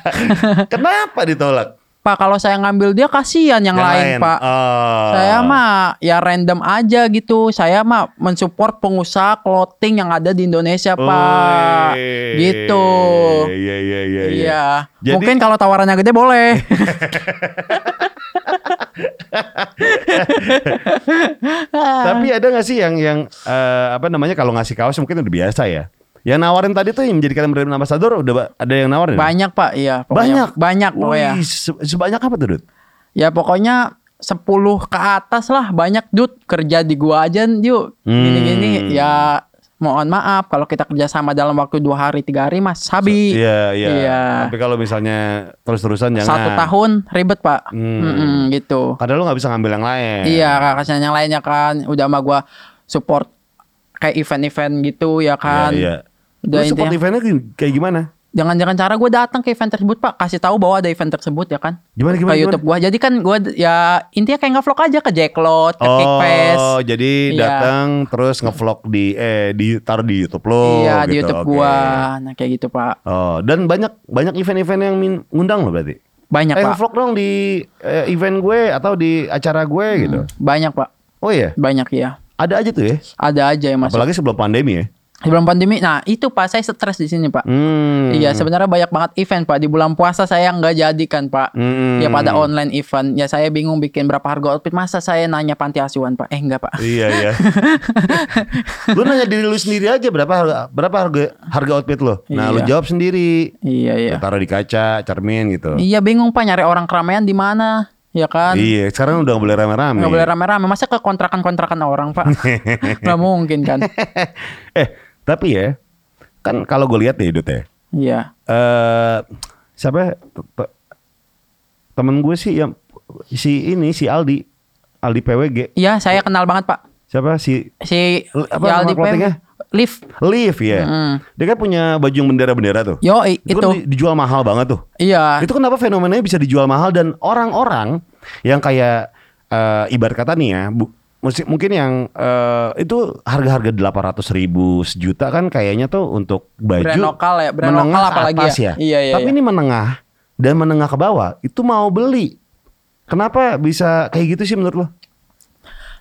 C: Kenapa ditolak?
B: Pak kalau saya ngambil dia kasihan yang, lain, Pak.
C: Oh.
B: Saya mah ya random aja gitu. Saya mah mensupport pengusaha clothing yang ada di Indonesia, Pak. Gitu.
C: Iya iya iya. iya.
B: Iya.
C: Jadi-
B: Mungkin kalau tawarannya gede boleh.
C: Tapi ada nggak sih yang yang eh, apa namanya kalau ngasih kaos mungkin udah biasa ya. Yang nawarin tadi tuh yang menjadikan brand ambassador udah ada yang nawarin?
B: Banyak, Pak. Iya, pokoknya.
C: Banyak.
B: Banyak pokoknya.
C: Wih, se- sebanyak apa tuh, Dut?
B: Ya pokoknya 10 ke atas lah banyak dud kerja di gua aja yuk
C: Hmm.
B: gini-gini ya mohon maaf kalau kita kerja sama dalam waktu dua hari tiga hari mas sabi
C: Iya, iya.
B: Iya.
C: Tapi kalau misalnya terus-terusan jangan.
B: satu tahun ribet pak
C: Hmm.
B: Mm-mm, gitu
C: Kadang lu nggak bisa ngambil yang lain.
B: iya kasihan yang lainnya kan udah sama gua support kayak event-event gitu ya kan
C: Iya, iya.
B: Udah
C: support eventnya kayak gimana?
B: jangan-jangan cara gue datang ke event tersebut pak kasih tahu bahwa ada event tersebut ya kan
C: Gimana gimana?
B: ke? YouTube gua jadi kan gua ya intinya kayak nge-vlog aja ke Jacklot ke Kickfest
C: Oh, jadi
B: Iya.
C: datang terus ngevlog di eh di taruh di YouTube lo.
B: Iya di
C: gitu,
B: YouTube
C: oke.
B: gua. Nah kayak gitu pak.
C: Oh, dan banyak banyak event-event yang min- ngundang lo berarti.
B: Banyak
C: eh,
B: pak.
C: ngevlog dong di eh, event gue atau di acara gue gitu.
B: Banyak pak.
C: Oh iya,
B: Banyak ya.
C: ada aja tuh ya.
B: Ada aja yang masuk.
C: Apalagi sebelum pandemi ya.
B: Sebelum pandemi. Nah itu pak saya stres di sini pak.
C: Hmm.
B: Iya sebenarnya banyak banget event pak. Di bulan puasa saya nggak jadikan pak.
C: Hmm.
B: Ya pada online event. Ya saya bingung bikin berapa harga outfit. Masa saya nanya panti asuhan pak? Eh enggak pak.
C: Iya iya. lu nanya diri lu sendiri aja berapa harga berapa harga harga outfit lo. Nah, lu
B: Iya.
C: jawab sendiri.
B: Iya iya.
C: Taruh di kaca, cermin gitu.
B: Iya bingung pak nyari orang keramaian di mana? Ya kan?
C: Iya, sekarang udah nggak boleh rame-rame.
B: Nggak boleh rame-rame. Masa ke kontrakan-kontrakan orang pak? Nggak mungkin kan?
C: eh, tapi ya, kan kalau gue lihat ya, Dut ya.
B: Iya.
C: Eh, siapa? T- Temen gue sih yang si ini si Aldi, Aldi PWG.
B: Iya saya kenal banget pak.
C: Siapa si
B: Si
C: apa
B: ya,
C: nama
B: Aldi? Pem- Live.
C: Liv ya.
B: Mm.
C: Dia kan punya baju yang bendera-bendera tuh.
B: Yo
C: Itu,
B: itu.
C: kan di- dijual mahal banget tuh.
B: Iya.
C: Itu kenapa fenomenanya bisa dijual mahal dan orang-orang yang kayak eh, ibarat kata nih ya, bu, mesti- mungkin yang eh, itu harga-harga 800 ribu sejuta kan kayaknya tuh untuk baju
B: Brand lokal ya, brand
C: menengah
B: lokal apalagi
C: atas
B: ya. Iya, iya,
C: Tapi
B: iya.
C: ini menengah dan menengah ke bawah itu mau beli. Kenapa bisa kayak gitu sih menurut lo?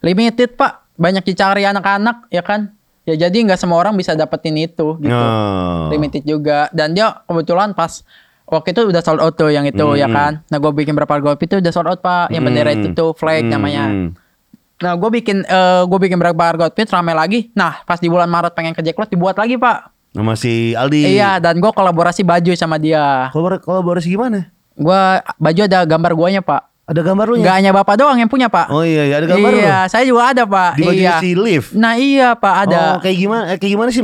B: Limited pak, banyak dicari anak-anak ya kan. Ya jadi nggak semua orang bisa dapetin itu gitu.
C: Oh.
B: Limited juga. Dan dia kebetulan pas waktu itu udah sold out tuh yang itu ya
C: Hmm.
B: kan. Nah gue bikin berapa harga itu udah sold out pak. Yang bendera itu tuh flag
C: Hmm.
B: namanya. Nah gue bikin eh gue bikin berapa harga outfit rame lagi. Nah pas di bulan Maret pengen ke Jacklot dibuat lagi pak.
C: Sama si Aldi.
B: Iya dan gue kolaborasi baju sama dia.
C: Kolabor- Kolaborasi gimana?
B: Gue baju ada gambar guanya pak.
C: Ada gambar lu
B: Nggak hanya bapak doang yang punya pak.
C: Oh iya, iya ada gambar lu.
B: iya, saya juga ada pak.
C: Di baju
B: iya.
C: si Liv.
B: Nah iya pak ada.
C: Oh, kayak gimana? eh, Kayak gimana sih?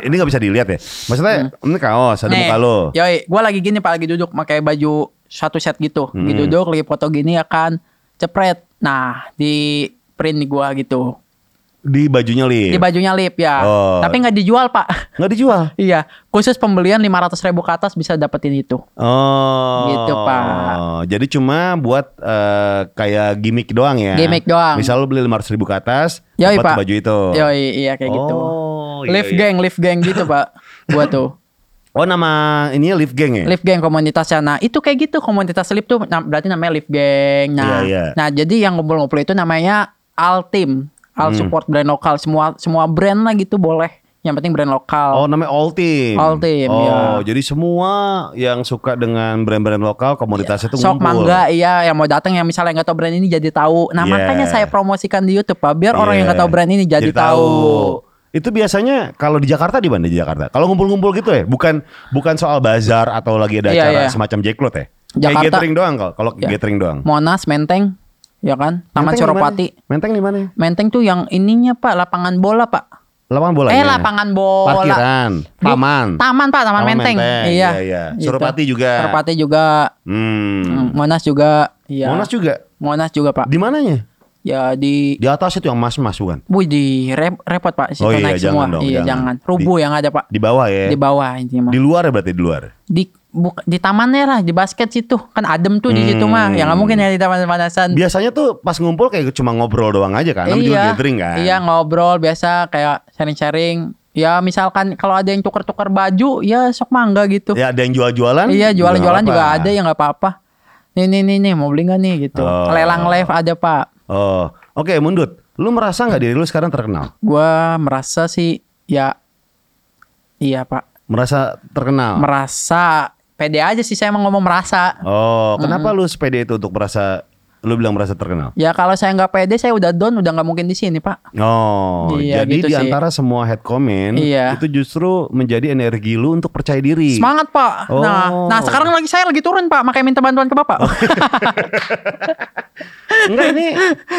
C: Ini nggak bisa dilihat ya. Maksudnya ini kaos, ada
B: Hmm. Nih,
C: muka lo.
B: Yoi, gue lagi gini pak lagi duduk pakai baju satu set gitu. Lagi
C: Hmm.
B: duduk lagi foto gini ya kan. Cepret. Nah di print di gua gitu.
C: Di bajunya Liv.
B: Di bajunya lip ya.
C: Oh.
B: Tapi nggak dijual pak.
C: Nggak dijual.
B: iya. Khusus pembelian 500 ribu ke atas bisa dapetin itu.
C: Oh.
B: Gitu, Pak.
C: Jadi cuma buat eh, kayak gimmick doang ya.
B: Gimmick doang.
C: Misal lo beli 500 ribu ke atas,
B: Yoi
C: dapat
B: pak.
C: baju itu.
B: Yoi iya kayak gitu.
C: Oh, iya,
B: live
C: iya.
B: gang, live gang gitu pak. Gua tuh.
C: Oh nama ininya Live Gang ya?
B: Live Gang komunitasnya. Nah, itu kayak gitu komunitas Live tuh berarti namanya Live Gang. Nah,
C: Iya, iya.
B: nah jadi yang ngumpul-ngumpul itu namanya Al Team. Al
C: Hmm.
B: support brand lokal semua semua brand lah gitu boleh. Yang penting brand lokal.
C: Oh namanya All Team.
B: All Team,
C: Oh
B: ya.
C: jadi semua yang suka dengan brand-brand lokal komunitasnya itu
B: Sok
C: ngumpul.
B: mangga iya yang mau datang yang misalnya nggak tahu brand ini jadi tahu. Nah,
C: Yeah.
B: makanya saya promosikan di YouTube Pak biar orang yang nggak
C: Iya.
B: tahu brand ini jadi, tahu.
C: Itu biasanya kalau di Jakarta di mana di Jakarta? Kalau ngumpul-ngumpul gitu ya, bukan bukan soal bazar atau lagi ada
B: Iya,
C: acara
B: iya.
C: semacam Jacklot ya? Kayak
B: Jakarta.
C: gathering doang kalau kalau
B: Ya.
C: gathering doang.
B: Monas, Menteng, ya kan?
C: Menteng
B: Taman Suropati.
C: Menteng di mana?
B: Menteng tuh yang ininya Pak lapangan bola Pak.
C: Lapangan bola.
B: Eh lapangan bola.
C: Parkiran, taman.
B: Taman Pak, Taman, Menteng. Iya.
C: Iya, iya.
B: Gitu.
C: Suropati juga.
B: Suropati juga.
C: Hmm.
B: Hmm, Monas juga. Iya.
C: Monas juga.
B: Monas juga Pak.
C: Di mananya?
B: Ya di
C: Di atas itu yang mas-mas bukan?
B: Wih di rep- repot Pak situ
C: Oh iya,
B: naik
C: jangan
B: semua.
C: dong,
B: iya
C: jangan.
B: jangan. Rubuh yang ada Pak.
C: Di bawah ya.
B: Di bawah intinya mah.
C: Di luar ya berarti di luar.
B: Di Buk, di tamannya lah, di basket situ. Kan adem tuh di situ mah. Ya nggak mungkin ya di taman panasan.
C: Biasanya tuh pas ngumpul kayak cuma ngobrol doang aja kan. Namanya juga gathering kan.
B: Iya ngobrol biasa kayak sharing-sharing. Ya misalkan kalau ada yang tuker-tuker baju, ya sok mangga gitu.
C: Ya ada yang jual-jualan.
B: iya jualan-jualan juga ada yang nggak apa-apa. Nih nih nih nih mau beli nggak nih gitu.
C: Oh.
B: Lelang live ada pak.
C: Oh, oke Mundut. Lu merasa nggak diri lu sekarang terkenal?
B: Gua merasa sih ya iya pak.
C: Merasa terkenal?
B: Merasa pede aja sih saya emang ngomong merasa.
C: oh, kenapa lu sepede itu untuk merasa lu bilang merasa terkenal?
B: Ya kalau saya nggak pede saya udah down udah nggak mungkin di sini pak.
C: Oh,
B: Iya,
C: jadi
B: gitu
C: di
B: sih.
C: antara semua head comment
B: Iya.
C: itu justru menjadi energi lu untuk percaya diri.
B: Semangat pak. Nah,
C: Oh.
B: nah sekarang lagi saya lagi turun pak, makanya minta bantuan ke bapak.
C: Enggak ini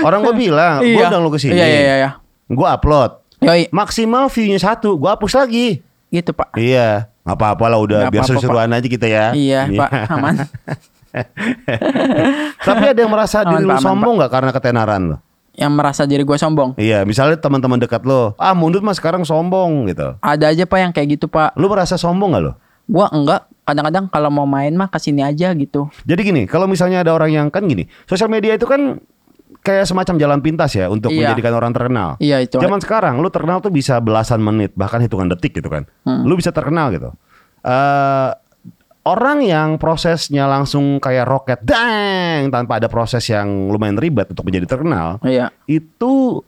C: orang gua bilang, gua
B: Iya.
C: undang lu ke sini.
B: Iya iya iya. iya.
C: Gua upload.
B: Yoi,
C: Maksimal view-nya satu, gua hapus lagi.
B: gitu pak.
C: Iya, nggak apa-apa lah udah
B: Nggak
C: biar
B: apa-apa,
C: seru-seruan aja kita ya.
B: Iya pak, aman.
C: Tapi ada yang merasa
B: Aman,
C: diri lu
B: Pak, aman,
C: sombong nggak karena ketenaran lo?
B: Yang merasa diri gue sombong.
C: Iya, misalnya teman-teman dekat lo, ah mundut mah sekarang sombong gitu.
B: Ada aja pak yang kayak gitu pak.
C: Lu merasa sombong nggak lo?
B: Gua enggak. Kadang-kadang kalau mau main mah ke sini aja gitu.
C: Jadi gini, kalau misalnya ada orang yang kan gini, sosial media itu kan kayak semacam jalan pintas ya untuk
B: Iya.
C: menjadikan orang terkenal.
B: Iya itu.
C: Zaman sekarang lu terkenal tuh bisa belasan menit bahkan hitungan detik gitu kan.
B: Hmm.
C: Lu bisa terkenal gitu. Eh orang yang prosesnya langsung kayak roket dang tanpa ada proses yang lumayan ribet untuk menjadi terkenal,
B: Iya.
C: itu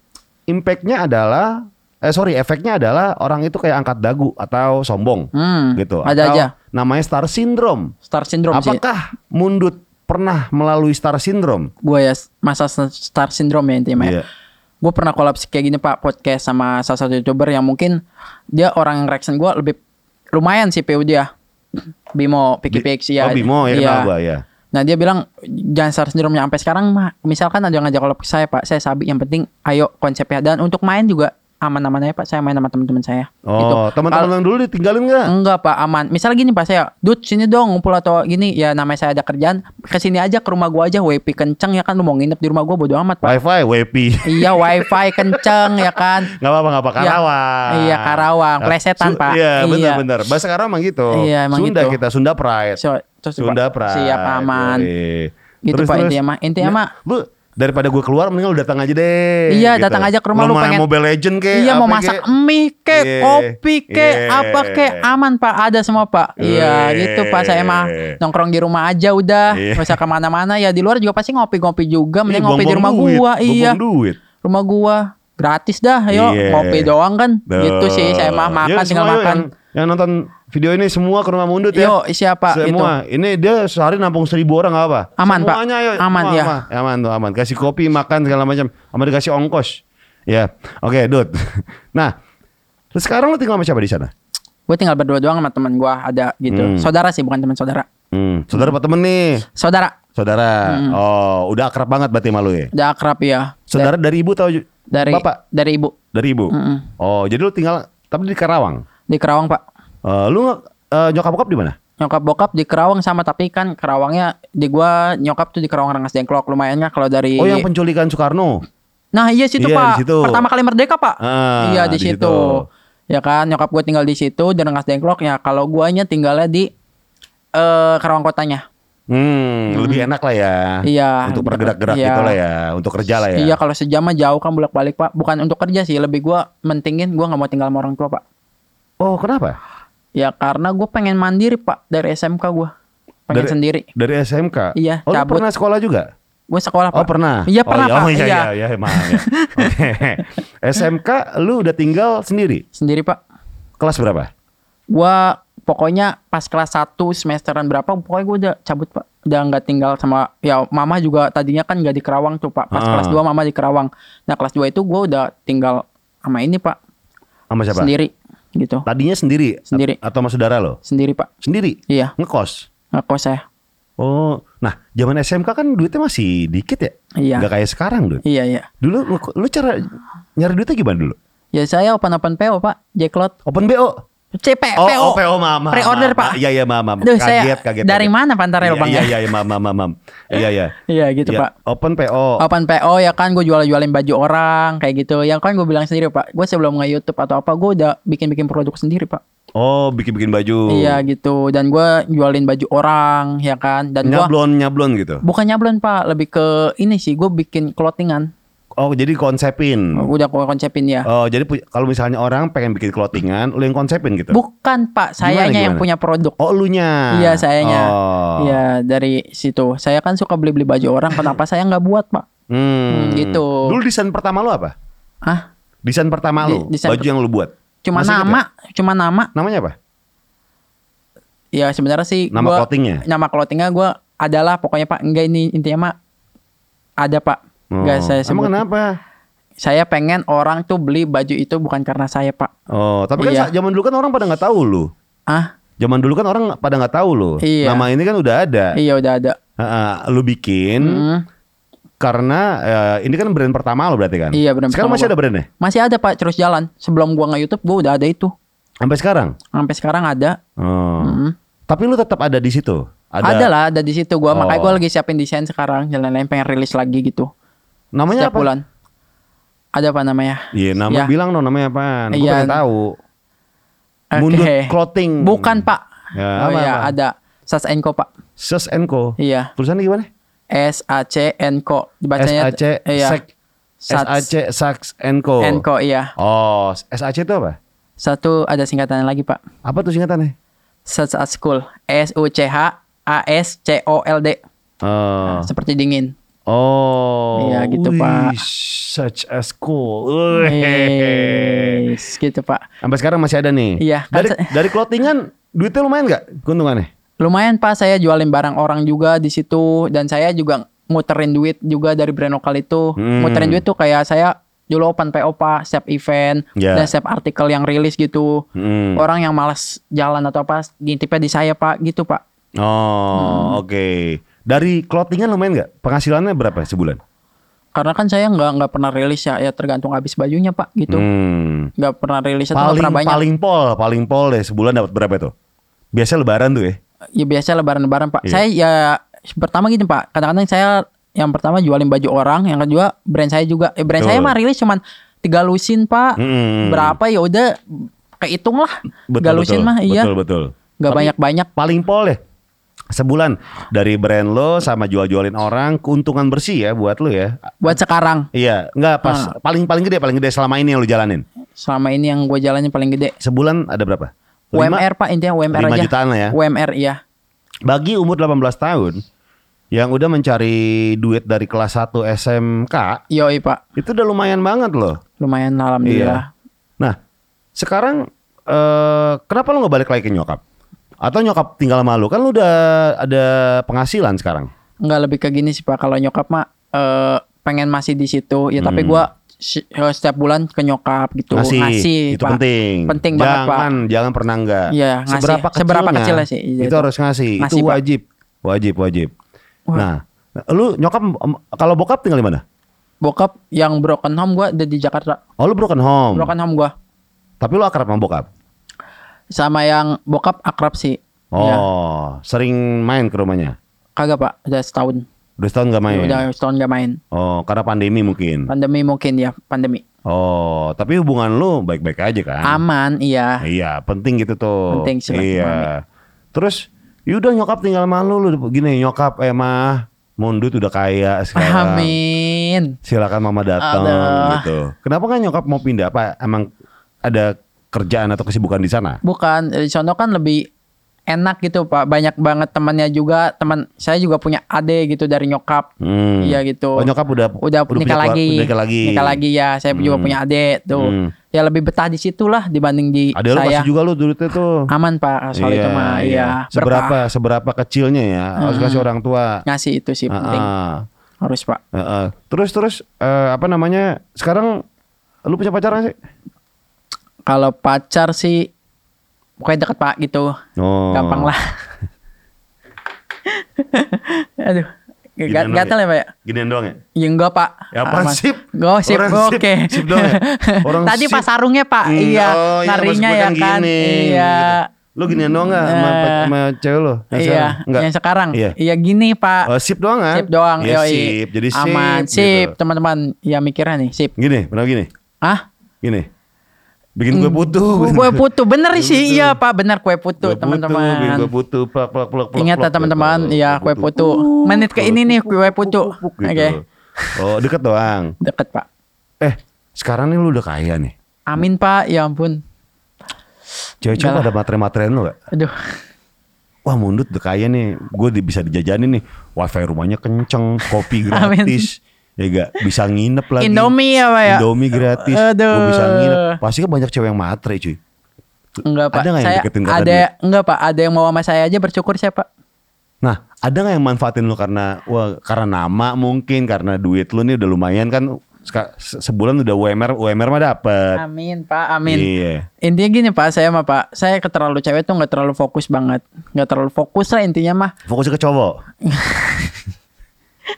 C: impactnya adalah eh sorry efeknya adalah orang itu kayak angkat dagu atau sombong
B: Hmm.
C: gitu.
B: Ada
C: Atau
B: aja.
C: Namanya star syndrome.
B: Star syndrome sih.
C: Apakah Mundut pernah melalui star syndrome?
B: Gue ya masa star syndrome ya intinya.
C: Iya.
B: Gue pernah kolaps kayak gini pak podcast sama salah satu youtuber yang mungkin dia orang reaction gue lebih lumayan sih PU dia. Bimo, Piki ya.
C: Oh Bimo ya
B: Iya.
C: kenal gua ya.
B: Nah dia bilang jangan star syndrome sampai sekarang mah misalkan ada yang ngajak kolab ke saya pak saya sabi yang penting ayo konsepnya dan untuk main juga aman-aman aja pak saya main sama teman-teman saya
C: Oh,
B: Gitu.
C: teman-teman yang dulu ditinggalin nggak?
B: Enggak pak aman. Misalnya gini pak saya, Dut sini dong ngumpul atau gini ya namanya saya ada kerjaan ke sini aja ke rumah gua aja WP kenceng ya kan lu mau nginep di rumah gua bodo amat pak.
C: Wifi, WP.
B: iya wifi kenceng ya kan.
C: Nggak apa-apa, nggak apa
B: Iya.
C: Karawang.
B: Iya, Karawang. Plesetan, Pak.
C: Iya,
B: Iya.
C: benar-benar. Bahasa Karawang gitu.
B: Iya, emang
C: Sunda
B: gitu.
C: kita, Sunda Pride.
B: So, terus
C: Sunda Pride.
B: siap aman.
C: Yoi.
B: Gitu, Pak, intinya mah. Intinya mah-
C: Lu daripada gue keluar mending lu datang aja deh.
B: Iya, datang aja ke rumah lu
C: main
B: pengen-
C: Mobile Legend kek.
B: iya mau masak
C: kek.
B: mie ke,
C: Iya.
B: kopi ke,
C: Iya.
B: apa ke, aman pak, ada semua pak. Iya
C: Iya.
B: gitu pak, saya mah nongkrong di rumah aja udah,
C: Iya.
B: nggak usah ke mana-mana ya di luar juga pasti ngopi-ngopi juga, mending
C: Ih,
B: ngopi di rumah
C: duit,
B: gua, iya. rumah gua gratis dah ayo ngopi doang kan gitu
C: Tuh.
B: sih saya mah makan
C: Ya,
B: tinggal makan
C: Yang, yang nonton video ini semua ke rumah Mundut ya.
B: Yo, siapa gitu.
C: Semua. Ini dia sehari nampung seribu orang nggak apa?
B: Aman, Pak.
C: Semuanya ayo.
B: Aman,
C: semua,
B: ya.
C: Aman, aman tuh aman. Kasih kopi, makan segala macam. Sama dikasih ongkos. Ya, oke, Dut. Nah, terus sekarang lu tinggal sama siapa di sana?
B: gue tinggal berdua doang sama teman gua ada gitu
C: Hmm.
B: saudara sih bukan teman saudara
C: Hmm, saudara apa temen nih?
B: saudara
C: Saudara.
B: Hmm.
C: Oh, udah akrab banget berarti malu ya.
B: udah akrab ya
C: Saudara dari ibu tahu ju-
B: dari
C: Bapak
B: dari ibu
C: dari ibu.
B: Mm-mm.
C: Oh, jadi lu tinggal tapi di Karawang.
B: di Kerawang pak
C: Eh, lu eh, nyokap bokap di mana?
B: nyokap bokap di Kerawang sama tapi kan Kerawangnya di gua nyokap tuh di Kerawang Rengas Dengklok lumayan nggak kalau dari
C: Oh, yang penculikan Soekarno.
B: nah iya situ
C: Iya,
B: pak
C: situ.
B: pertama kali merdeka pak
C: Ah,
B: iya di,
C: di
B: situ.
C: situ.
B: ya kan nyokap gue tinggal di situ di Rengas Dengklok ya kalau guanya tinggalnya di eh Kerawang kotanya
C: Hmm, lebih enak lah ya.
B: Iya,
C: Untuk bergerak-gerak.
B: Iya.
C: gitu lah ya, untuk kerja lah ya.
B: Iya kalau sejam mah jauh kan bolak-balik pak. Bukan untuk kerja sih, lebih gua mentingin gua nggak mau tinggal sama orang tua pak.
C: Oh, kenapa?
B: Ya karena gue pengen mandiri pak dari SMK gua. Pengen
C: Dari-
B: sendiri.
C: Dari SMK.
B: Iya,
C: Oh,
B: cabut.
C: pernah sekolah juga?
B: Gue sekolah pak.
C: Oh, pernah.
B: Iya pernah
C: oh,
B: pak.
C: Oh, iya,
B: iya.
C: iya, iya, maaf ya. Oke. SMK lu udah tinggal sendiri.
B: Sendiri pak.
C: Kelas berapa?
B: Gua pokoknya pas kelas 1 semesteran berapa pokoknya gue udah cabut pak. Udah nggak tinggal sama ya mama juga tadinya kan nggak di Kerawang tuh pak. Pas
C: Ah.
B: kelas 2 mama di Kerawang. Nah kelas 2 itu gue udah tinggal sama ini pak.
C: Sama siapa?
B: Sendiri gitu.
C: Tadinya sendiri?
B: Sendiri.
C: Atau sama saudara lo?
B: Sendiri pak.
C: Sendiri?
B: Iya.
C: Ngekos?
B: Ngekos saya.
C: Oh, nah zaman SMK kan duitnya masih dikit ya?
B: Iya.
C: Gak kayak sekarang, Dut.
B: Iya iya.
C: Dulu lu, lu cara nyari duitnya gimana dulu?
B: Ya saya open open PO pak. Jacklot.
C: Open BO?
B: CP
C: Oh,
B: PO.
C: oh, PO.
B: Pre-order, Pak.
C: Iya, iya, mama.
B: Duh,
C: kaget,
B: saya
C: kaget.
B: dari
C: kaget.
B: mana pantarnya
C: Iya,
B: Bang,
C: Iya,
B: ya?
C: iya, iya, mama, mama. Iya, iya.
B: Iya gitu
C: Iya,
B: pak.
C: Open PO.
B: Open PO ya kan gue jual-jualin baju orang kayak gitu. Yang kan gue bilang sendiri pak. Gue sebelum nge YouTube atau apa gue udah bikin-bikin produk sendiri pak.
C: Oh, bikin-bikin baju.
B: Iya gitu. Dan gua jualin baju orang ya kan. Dan gua
C: Nyablon, nyablon gitu.
B: bukan nyablon pak, lebih ke ini sih. Gue bikin clothingan.
C: Oh, jadi konsepin.
B: Udah gua konsepin ya.
C: Oh, jadi kalau misalnya orang pengen bikin clothingan, lu yang konsepin gitu.
B: Bukan pak, sayanya yang
C: gimana?
B: punya produk.
C: Oh, elunya.
B: Iya sayanya.
C: Oh.
B: Iya dari situ. Saya kan suka beli-beli baju orang. Kenapa saya nggak buat pak?
C: Hmm.
B: Hmm, gitu.
C: Dulu desain pertama lu apa?
B: Ah,
C: Desain pertama lu,
B: desain
C: baju
B: per-
C: yang lu buat.
B: cuma
C: Masih
B: nama, cuma nama.
C: Namanya apa?
B: Ya sebenarnya sih.
C: Nama
B: gua-
C: clothingnya?
B: Nama clothingnya gue adalah pokoknya pak. Enggak ini intinya mah ada pak. Enggak
C: Oh,
B: saya
C: Emang
B: sebut.
C: kenapa?
B: Saya pengen orang tuh beli baju itu bukan karena saya pak.
C: Oh, tapi kan
B: Iya.
C: sa- zaman dulu kan orang pada nggak tahu lu.
B: Ah,
C: Zaman dulu kan orang pada nggak tahu lu.
B: Iya.
C: Nama ini kan udah ada.
B: iya udah ada.
C: Ha-ha, lu bikin
B: Hmm.
C: karena eh, ini kan brand pertama lo berarti kan?
B: Iya, brand
C: Sekarang masih
B: gua.
C: ada brandnya?
B: Masih ada pak terus jalan. Sebelum gua nge YouTube gua udah ada itu.
C: Sampai sekarang?
B: Sampai sekarang ada.
C: Oh.
B: Hmm.
C: Tapi lu tetap ada di situ?
B: Ada, lah, ada di situ gua. Makanya
C: Oh.
B: gua lagi siapin desain sekarang. Jalan-jalan pengen rilis lagi gitu.
C: Namanya
B: Setiap
C: apa?
B: bulan. Ada apa namanya?
C: Iya, nama
B: Ya.
C: bilang dong namanya apa? Gue
B: Iya.
C: pengen tahu.
B: Oke.
C: Mundut clothing.
B: Bukan pak.
C: Ya,
B: oh
C: apa,
B: iya
C: apa?
B: ada. Sas Enko pak.
C: Sus Co.
B: Iya.
C: Tulisannya gimana?
B: S A C N Ko. Dibacanya
C: SAC
B: iya.
C: Sek
B: Sats
C: SAC Saks Co.
B: Enko iya.
C: Oh, SAC itu apa?
B: Satu ada singkatannya lagi pak.
C: Apa tuh singkatannya?
B: Such as School. S U C H A S C O L D.
C: Oh.
B: Seperti dingin.
C: Oh.
B: Iya, gitu,
C: Wih,
B: Pak.
C: Such as cool.
B: Yes, gitu pak.
C: Sampai sekarang masih ada nih.
B: Iya, kan
C: Dari dari clothingan duitnya lumayan nggak keuntungannya?
B: Lumayan pak saya jualin barang orang juga di situ dan saya juga muterin duit juga dari brand lokal itu.
C: Hmm.
B: Muterin duit tuh kayak saya dulu open PO pak, setiap event
C: Ya.
B: dan setiap artikel yang rilis gitu.
C: Hmm.
B: Orang yang malas jalan atau apa ngintipnya di saya pak gitu pak.
C: Oh,
B: Hmm.
C: oke. Dari clothingan lumayan nggak? Penghasilannya berapa sebulan?
B: Karena kan saya nggak nggak pernah rilis ya, ya tergantung habis bajunya pak gitu.
C: Hmm.
B: Nggak pernah rilis atau
C: Paling
B: pernah banyak.
C: paling pol, paling pol deh sebulan dapat berapa tuh? Biasa lebaran tuh ya.
B: Ya biasa lebaran-lebaran pak.
C: Iya.
B: Saya ya pertama gini pak. Kadang-kadang saya yang pertama jualin baju orang, yang kedua brand saya juga. Eh, brand
C: Betul.
B: saya mah rilis cuman tiga lusin pak.
C: Mm-mm.
B: Berapa ya udah kehitung lah.
C: Betul,
B: Tiga lusin
C: betul.
B: mah iya.
C: Betul, betul. Tapi
B: banyak-banyak.
C: Paling pol deh. Sebulan dari brand lo sama jual-jualin orang keuntungan bersih ya buat lo ya.
B: Buat sekarang
C: Iya, enggak pas
B: Ah.
C: paling paling gede paling gede selama ini yang lo jalanin.
B: selama ini yang gue jalanin paling gede.
C: Sebulan ada berapa?
B: UMR pak intinya UMR
C: lima
B: aja.
C: jutaan lah ya.
B: UMR iya.
C: Bagi umur 18 tahun yang udah mencari duit dari kelas 1 SMK,
B: Yoi pak.
C: itu udah lumayan banget loh.
B: Lumayan alhamdulillah.
C: Nah, sekarang eh kenapa lo nggak balik lagi ke nyokap? Atau nyokap tinggal sama lo? Kan lo udah ada penghasilan sekarang.
B: Nggak lebih ke gini sih pak. Kalau nyokap mah eh, pengen masih di situ. Ya tapi
C: Hmm.
B: gua eh, setiap bulan ke nyokap gitu
C: ngasih, itu
B: Pak.
C: penting.
B: Penting banget pak.
C: jangan, Jangan pernah enggak.
B: Ngasih.
C: Seberapa
B: Seberapa
C: kecilnya,
B: kecilnya sih, iya,
C: Itu,
B: itu.
C: harus ngasih.
B: Ngasih,
C: itu
B: Pak.
C: wajib. Wajib, wajib.
B: Wah.
C: Nah, lu nyokap kalau bokap tinggal di mana?
B: Bokap yang broken home gua ada di Jakarta.
C: Oh, lu broken home.
B: Broken home gua.
C: Tapi lu akrab sama bokap.
B: Sama yang bokap akrab sih.
C: Oh,
B: Iya.
C: sering main ke rumahnya.
B: Kagak pak, udah setahun.
C: Udah setahun gak main.
B: Udah setahun gak main.
C: Oh, karena pandemi mungkin.
B: Pandemi mungkin ya, pandemi.
C: Oh, tapi hubungan lu baik-baik aja kan?
B: Aman, iya.
C: Iya, penting gitu tuh.
B: Penting sih,
C: Iya. Terus, yaudah nyokap tinggal sama lu, gini nyokap eh mah mundut udah kaya sekarang.
B: Amin.
C: Silakan mama datang gitu. Kenapa kan nyokap mau pindah? Apa emang ada kerjaan atau kesibukan di sana?
B: Bukan, di sono kan lebih enak gitu pak. Banyak banget temannya juga. Teman saya juga punya ade gitu dari nyokap.
C: Hmm.
B: Iya gitu.
C: Oh nyokap udah
B: udah,
C: punya
B: nikah lagi.
C: udah nikah lagi.
B: Nikah lagi ya. Saya juga
C: Hmm.
B: punya ade tuh.
C: Hmm.
B: Ya lebih betah di situ lah dibanding di
C: lu
B: saya.
C: kasih juga lu duitnya tuh.
B: Aman pak soal itu mah. Iya.
C: Seberapa
B: Berkah.
C: seberapa kecilnya ya harus
B: Hmm.
C: kasih orang tua.
B: Ngasih itu sih penting.
C: Ah,
B: Harus pak.
C: ah. Terus terus eh, apa namanya? Sekarang lu punya pacar nggak sih?
B: Kalau pacar sih pokoknya deket pak gitu.
C: Oh.
B: Gampang lah. Aduh.
C: Ginian doang
B: gatel ya pak ya?
C: Ginian doang ya?
B: Ya enggak pak.
C: Ya apaan,
B: Aman.
C: sip?
B: Oh sip,
C: Orang sip,
B: oke.
C: sip doang ya? Orang
B: Tadi
C: sip.
B: pas sarungnya pak,
C: Hmm,
B: iya.
C: oh, iya,
B: narinya ya
C: kan
B: kan.
C: gini,
B: iya.
C: gitu. Lu ginian doang nggak sama,
B: Eh,
C: sama cewek lu? Yang
B: iya,
C: sekarang?
B: Yang sekarang.
C: Iya.
B: Iya gini pak.
C: Oh, sip doang kan?
B: sip doang,
C: Ya,
B: yoi.
C: sip. Jadi sip.
B: Aman,
C: gitu.
B: sip teman-teman. Ya mikirnya nih, sip.
C: Gini, pernah gini?
B: Ah,
C: Gini. Bikin kue putu.
B: Kue putu bener sih iya pak bener kue putu
C: Kue putu, bikin
B: teman-teman.
C: kue putu, plak plak plak plak.
B: Ingat ya teman-teman, iya kue putu.
C: plak,
B: Menit ke ini nih kue putu. Oke,
C: gitu. Oh deket doang.
B: deket pak.
C: Eh sekarang nih lu udah kaya nih.
B: Amin pak, ya ampun.
C: Cewek-cewek ada materi-materian lu gak?
B: Aduh,
C: Wah mundut udah kaya nih. Gue bisa dijajanin nih. Wifi rumahnya kenceng, kopi
B: Amin.
C: Ya gak bisa nginep lagi.
B: Indomie ya pak ya.
C: Indomie gratis.
B: Aduh.
C: Gue bisa nginep. Pasti kan banyak cewek yang matre cuy.
B: Enggak pak,
C: Ada nggak yang
B: saya
C: deketin
B: ada enggak pak, ada yang mau sama saya aja bersyukur saya pak.
C: Nah, ada nggak yang manfaatin lu karena wah karena nama mungkin karena duit lu nih udah lumayan kan sebulan udah UMR UMR mah dapet.
B: Amin pak, amin.
C: Iya.
B: Intinya gini pak, saya mah pak, saya ke terlalu cewek tuh nggak terlalu fokus banget, nggak terlalu fokus lah intinya mah.
C: Fokusnya ke cowok.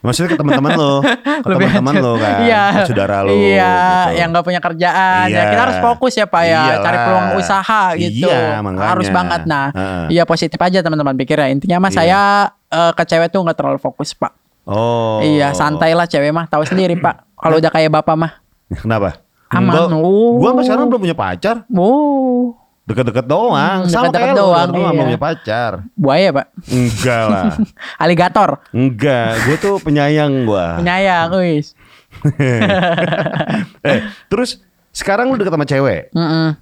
C: Maksudnya ke teman-teman lo, ke teman-teman lo kan,
B: Iya.
C: ke saudara lo.
B: Iya,
C: gitu.
B: yang nggak punya kerjaan. Ya
C: Iya.
B: kita harus fokus ya Pak ya,
C: Iyalah.
B: cari peluang usaha gitu.
C: Iya, makanya.
B: Harus banget nah.
C: Heeh.
B: Iya positif aja teman-teman pikirnya. Intinya mah
C: Iya.
B: saya eh, ke cewek tuh nggak terlalu fokus Pak.
C: Oh.
B: Iya, santai lah cewek mah, tahu sendiri Pak. Kalau udah kayak bapak mah.
C: Kenapa?
B: Aman.
C: Gua,
B: Oh.
C: gua sampai sekarang belum punya pacar.
B: Wow,
C: Deket-deket doang.
B: Hmm,
C: Sama kayak lo,
B: doang,
C: lu belum
B: iya.
C: punya pacar.
B: buaya Pak.
C: Enggak lah.
B: Aligator,
C: Enggak, gue tuh penyayang gua.
B: penyayang, wis.
C: eh, terus sekarang lu deket sama cewek.
B: Mm-mm.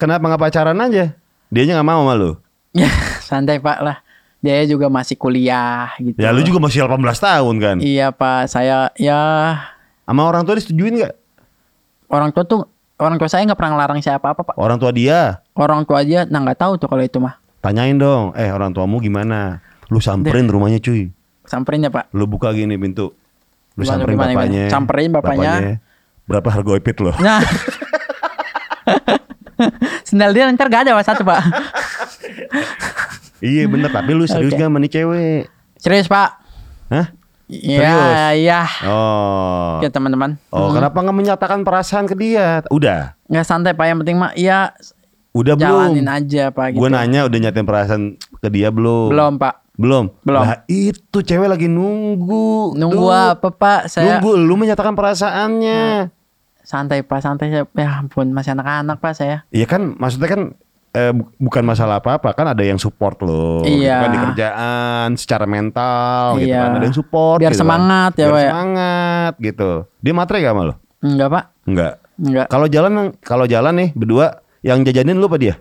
C: Kenapa nggak pacaran aja? Dianya nggak mau sama lu.
B: Ya, santai Pak lah. Dia juga masih kuliah gitu.
C: Ya lu juga masih 18 tahun kan.
B: Iya Pak, saya ya
C: Sama orang tua disetujuin nggak?
B: orang tua tuh orang tua saya nggak pernah ngelarang saya apa-apa Pak.
C: Orang tua dia.
B: Orang tua aja nah nggak tahu tuh kalau itu mah.
C: Tanyain dong, eh orang tuamu gimana? Lu samperin rumahnya cuy.
B: Samperin ya Pak.
C: Lu buka gini pintu. Lu
B: Gimana,
C: samperin
B: gimana,
C: bapaknya.
B: gimana? Samperin bapaknya.
C: Berapa harga ipit lo?
B: Nah. Sendal dia ntar gak ada Pak satu Pak.
C: iya bener, tapi lu serius
B: Oke.
C: gak sama nih cewek?
B: Serius Pak.
C: Hah?
B: Iya, iya.
C: Oh.
B: Oke teman-teman.
C: Oh, kenapa nggak menyatakan perasaan ke dia? Udah.
B: Nggak santai Pak, yang penting mah ya
C: Udah
B: jalanin
C: belum?
B: aja Pak gitu.
C: Gue nanya udah nyatain perasaan ke dia belum?
B: Belum Pak.
C: Belum.
B: Belum.
C: Lah itu cewek lagi nunggu.
B: Nunggu
C: Tuh.
B: apa Pak? Saya
C: Nunggu lu menyatakan perasaannya.
B: santai Pak, santai. Ya ampun, masih anak-anak Pak saya.
C: Iya kan maksudnya kan eh, bu- bukan masalah apa-apa kan ada yang support lo gitu
B: Iya.
C: kan di kerjaan secara mental gitu
B: Iya.
C: kan ada yang support
B: Biar
C: gitu kan.
B: semangat ya,
C: Biar
B: ya.
C: semangat gitu dia matre gak sama lo
B: Enggak Pak.
C: enggak
B: Enggak.
C: kalau jalan kalau jalan nih berdua yang jajanin lu apa dia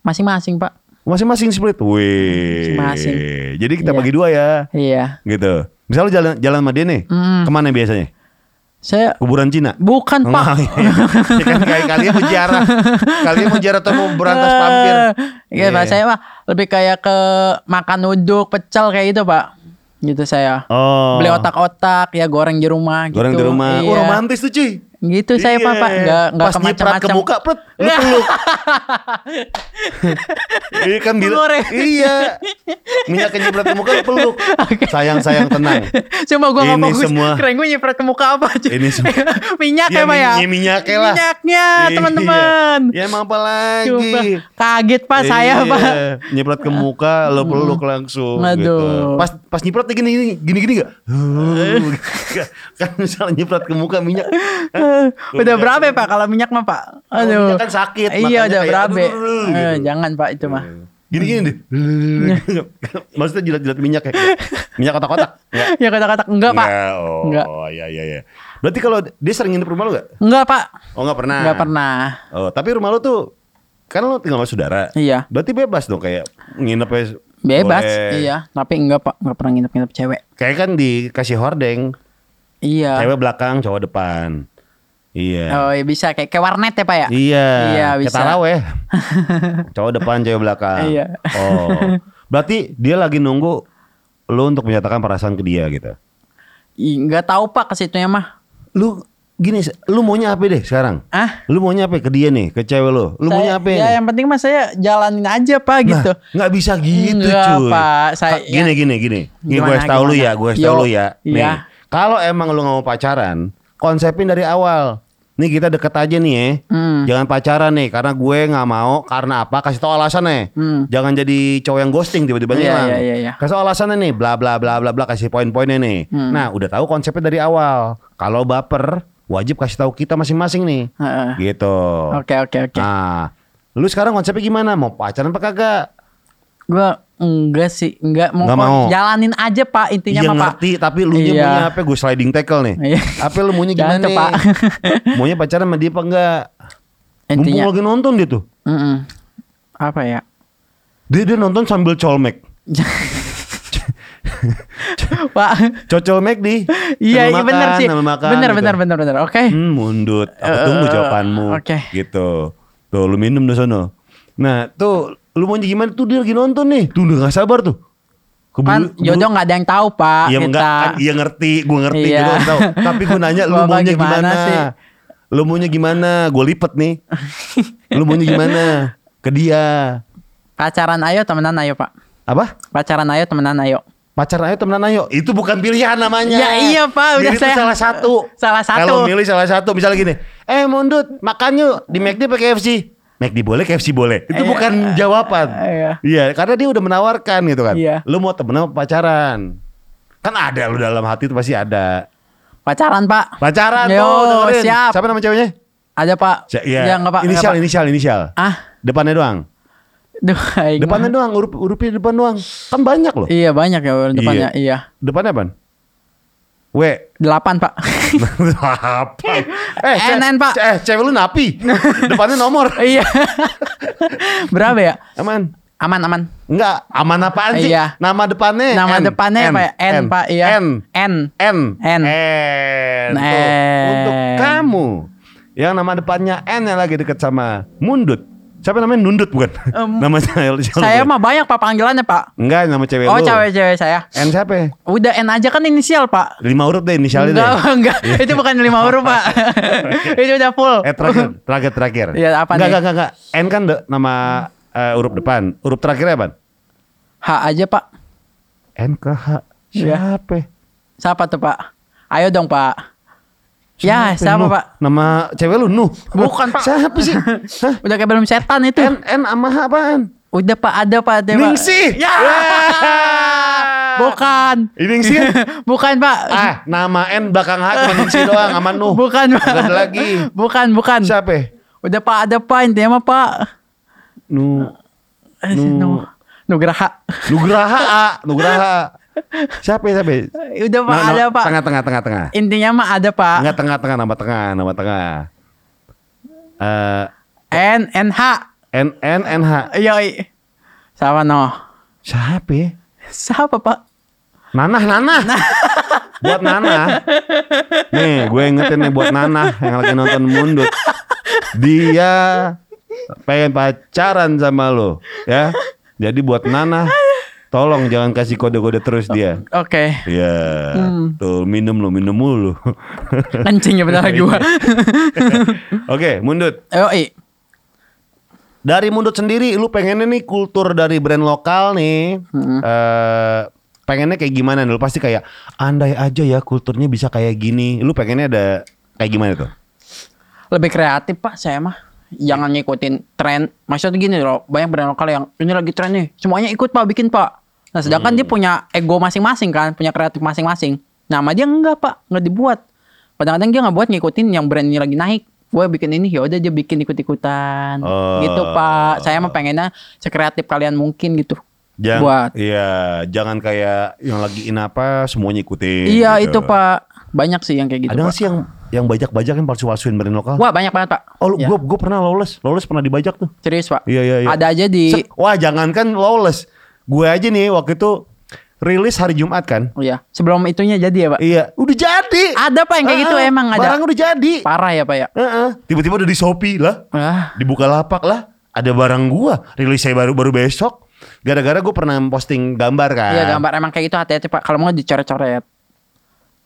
B: Masing-masing Pak.
C: masing-masing split wih
B: Masing-masing.
C: jadi kita
B: Iya.
C: bagi dua ya
B: Iya.
C: gitu misalnya lu jalan jalan sama dia nih
B: Mm.
C: ke mana biasanya
B: Saya
C: kuburan Cina
B: bukan Pak.
C: Enggak, iya. Ya kan kayak kalian mau ziarah kalian mau ziarah atau mau berantas pampir
B: Iya Pak,
C: Iya.
B: saya mah lebih kayak ke makan uduk, pecel kayak gitu Pak. Gitu saya.
C: oh
B: Beli otak-otak ya goreng di rumah gitu.
C: goreng di rumah
B: Iya.
C: oh romantis tuh cuy
B: Gitu saya Pak, Pak. Enggak enggak
C: Pas nyiprat ke muka, pret, lu peluk. iya kan bila,
B: Goreng.
C: iya. Minyak nyiprat ke muka lu peluk. Sayang sayang tenang.
B: Cuma gua nggak fokus.
C: semua-
B: Keren gue nyiprat ke muka apa aja.
C: Ini semua-
B: minyak
C: Ya,
B: ya Pak ya.
C: min- minyaknya lah.
B: Minyaknya
C: Iya.
B: teman-teman.
C: Ya emang apa lagi?
B: Coba. Kaget Pak saya
C: Iya.
B: Pak.
C: Nyiprat ke muka, lo peluk langsung.
B: Aduh.
C: Gitu. Pas pas nyiprat gini gini gini gini gak? kan misalnya nyiprat ke muka minyak.
B: Udah berapa ya Pak kalau minyak mah Pak?
C: Kalau
B: Aduh.
C: minyak kan sakit,
B: Iya udah berapa?
C: aduh,
B: Eh,
C: gitu.
B: jangan Pak itu mah.
C: Gini gini deh. Maksudnya jilat-jilat minyak ya. Minyak kotak-kotak.
B: Ya kata-kata enggak Pak.
C: Enggak, oh,
B: Enggak.
C: iya iya iya. Berarti kalau dia sering nginep rumah lu enggak?
B: Enggak Pak.
C: Oh, enggak pernah.
B: Enggak pernah.
C: Oh, tapi rumah lu tuh kan lu tinggal sama saudara.
B: Iya.
C: Berarti bebas dong kayak nginep
B: Bebas.
C: boleh.
B: Iya. Tapi enggak Pak. Enggak pernah nginep-nginep cewek.
C: Kayak kan dikasih hordeng,
B: Iya.
C: cewek belakang, cowok depan. Iya.
B: Oh iya bisa kayak kayak warnet ya Pak ya?
C: Iya.
B: Iya, bisa.
C: taraweh. cowok depan, cewek belakang.
B: Iya.
C: Oh. Berarti dia lagi nunggu lu untuk menyatakan perasaan ke dia gitu.
B: Enggak tahu Pak ke situnya mah.
C: Lu gini, lu maunya apa deh sekarang?
B: Ah?
C: Lu maunya apa ke dia nih, ke cewek lu? Lu maunya
B: Saya-
C: apa
B: Ya
C: nih?
B: yang penting mah saya jalanin aja Pak
C: Nah,
B: gitu.
C: nggak bisa gitu
B: Enggak,
C: cuy.
B: Pak. Saya-
C: gini
B: ya.
C: gini gini. Nih gue tahu lu ya, gue tahu lu ya. Nih,
B: iya.
C: kalau emang lu nggak mau pacaran, konsepin dari awal. Nih kita deket aja nih ya.
B: Hmm.
C: Jangan pacaran nih karena gue nggak mau karena apa? Kasih tau alasannya.
B: Hmm.
C: Jangan jadi cowok yang ghosting tiba-tiba
B: Iya,
C: ngilang.
B: iya, iya, iya.
C: Kasih tau alasannya nih, bla bla bla bla bla kasih poin-poinnya nih.
B: Hmm.
C: Nah, udah tahu konsepnya dari awal. Kalau baper, wajib kasih tahu kita masing-masing nih.
B: Heeh.
C: Gitu.
B: Oke oke oke.
C: Nah, lu sekarang konsepnya gimana? Mau pacaran apa kagak?
B: Gue enggak sih, enggak mau,
C: Nggak
B: kok
C: mau.
B: jalanin aja pak intinya
C: Iya
B: mah pak.
C: ngerti, tapi lu
B: Iya.
C: maunya apa? Gue sliding tackle nih.
B: Iya.
C: Apa lu maunya gimana nih?
B: Pak.
C: maunya pacaran sama dia apa enggak? Mumpung
B: Intinya,
C: lagi nonton dia tuh.
B: Mm-mm. apa ya?
C: Dia dia nonton sambil colmek.
B: pak,
C: Cocol di.
B: iya iya benar sih,
C: makan,
B: benar
C: gitu.
B: benar benar benar. Oke.
C: Hmm, mundut. Aku
B: Eh,
C: tunggu
B: eh,
C: jawabanmu.
B: oke.
C: Gitu. Tuh, lu minum di sono. Nah, tuh lu mau gimana tuh dia lagi nonton nih. Tuh udah gak sabar tuh.
B: Kan
C: Keburu-
B: jodoh nggak ada yang tahu pak.
C: Iya
B: kita.
C: enggak, kan, iya ngerti, gue ngerti,
B: Iya.
C: gue tahu. Tapi gue nanya lu maunya
B: gimana
C: gimana?
B: sih?
C: Lu maunya gimana? Gue lipet nih. lu maunya gimana? Ke dia.
B: Pacaran ayo temenan ayo pak.
C: Apa?
B: Pacaran ayo temenan ayo.
C: Pacaran ayo temenan ayo. Itu bukan pilihan namanya.
B: Ya iya, Pak. Udah
C: Jadi
B: saya-
C: salah satu.
B: Salah satu.
C: Kalau milih salah satu, misalnya gini. Eh Mundut, makan yuk di McD pakai KFC. McD boleh, KFC boleh. Itu
B: Iya.
C: bukan jawaban.
B: Iya.
C: Iya, karena dia udah menawarkan gitu kan.
B: Iya.
C: Lu mau temen apa pacaran? Kan ada lu dalam hati itu pasti ada.
B: Pacaran pak.
C: Pacaran
B: Yo,
C: tuh, dengerin.
B: siap.
C: Siapa nama ceweknya?
B: Ada pak.
C: Si- Iya.
B: Ya, nggak, pak.
C: Inisial,
B: nggak, pak.
C: inisial, inisial.
B: Ah,
C: Depannya doang. Depannya doang, huruf hurufnya depan doang. Kan banyak loh.
B: Iya banyak ya depannya. Iya.
C: Depannya apa? W.
B: Delapan pak.
C: apa? Eh,
B: NN, Pak.
C: ce- Eh, cewek lu napi. Depannya nomor.
B: iya. Berapa ya?
C: Aman.
B: Aman aman.
C: Enggak, aman apaan sih?
B: Iya.
C: Nama depannya
B: Nama
C: N.
B: depannya apa ya? N, Pak, iya.
C: N.
B: N.
C: N.
B: N.
C: N.
B: N.
C: Untuk kamu yang nama depannya N yang lagi deket sama Mundut. Siapa namanya Nundut bukan?
B: Em,
C: Namanya
B: Saya mah banyak pak panggilannya pak.
C: Enggak, nama cewek
B: Oh
C: lu.
B: cewek-cewek saya.
C: N siapa?
B: Udah N aja kan inisial pak.
C: Lima huruf deh inisialnya
B: Enggak,
C: deh.
B: enggak. Itu bukan lima huruf pak. Itu udah full.
C: Eh terakhir, terakhir, terakhir.
B: Iya, apa
C: enggak,
B: nih?
C: enggak, enggak, enggak. N kan de- nama eh, huruf depan. Huruf terakhirnya apa?
B: H aja pak.
C: N ke H.
B: Iya.
C: Siapa?
B: Siapa tuh pak? Ayo dong pak. Ya siapa
C: Nuh?
B: pak?
C: Nama cewek lu Nuh.
B: Bukan, Pak.
C: Siapa sih? Hah?
B: Udah kayak belum setan itu.
C: N N sama apaan?
B: Udah pak ada pak ada pak.
C: Ningsih.
B: Ya. Bukan.
C: Ini Ningsih.
B: Bukan pak.
C: ah, nama N belakang H cuma Ningsih doang sama Nuh.
B: Bukan pak.
C: Ada lagi.
B: Bukan bukan.
C: Siapa?
B: Udah pak ada pak intinya mah pak. Eh,
C: Nu-
B: Nu- Nugraha.
C: Nugraha Nugraha. Siapa ya, siapa? ya?
B: Udah pak
C: No, no,
B: ada pak.
C: Tengah tengah tengah tengah.
B: Intinya mah ada pak.
C: Enggak tengah tengah nama tengah, nama tengah. Eh
B: N N H.
C: N N N H.
B: Yoi. Sama no.
C: Siapa ya?
B: Siapa pak?
C: Nanah, Nanah. buat Nanah. Nih, gue ingetin nih buat Nanah yang lagi nonton Mundut. Dia pengen pacaran sama lo, ya. Jadi buat Nanah, tolong jangan kasih kode-kode terus dia.
B: Oke.
C: Iya, tuh minum lo, minum mulu.
B: Kencing ya benar lagi gua.
C: Oke, Mundut.
B: Yoi.
C: Dari Mundut sendiri, lu pengennya nih kultur dari brand lokal nih, eh pengennya kayak gimana? nih? Lu pasti kayak andai aja ya kulturnya bisa kayak gini. Lu pengennya ada kayak gimana tuh?
B: Lebih kreatif pak saya mah. Jangan ngikutin tren. Maksudnya gini loh, banyak brand lokal yang ini lagi tren nih. Semuanya ikut pak, bikin pak. Nah sedangkan dia punya ego masing-masing kan, punya kreatif masing-masing. Nah sama dia enggak pak, nggak dibuat. Kadang-kadang dia nggak buat ngikutin yang brand ini lagi naik. Gue bikin ini, ya udah dia bikin ikut-ikutan.
C: Oh.
B: Gitu pak. Saya mah pengennya sekreatif kalian mungkin gitu.
C: Jangan,
B: Buat.
C: Iya, jangan kayak yang lagi in apa semuanya ikutin.
B: Iya
C: gitu.
B: itu pak. Banyak sih yang kayak gitu.
C: Ada
B: Pak.
C: sih yang yang bajak-bajak yang palsu-palsuin brand lokal?
B: Wah banyak banget pak.
C: Oh,
B: Ya.
C: gua, gua pernah lawless. Lawless pernah dibajak tuh.
B: Serius pak.
C: Iya, iya, iya.
B: Ada aja di.
C: Se- Wah, jangankan lawless. Gue aja nih waktu itu rilis hari Jumat kan.
B: Oh iya. Sebelum itunya jadi ya pak.
C: Iya, udah jadi.
B: Ada pak yang kayak gitu
C: Heeh,
B: emang ada.
C: Barang udah jadi.
B: Parah ya pak ya.
C: Heeh. Tiba-tiba udah di Shopee lah,
B: Ah,
C: dibuka lapak lah, ada barang gua, rilis saya baru baru besok. Gara-gara gue pernah posting gambar kan.
B: Iya gambar emang kayak gitu hati-hati pak. Kalau mau dicoret-coret,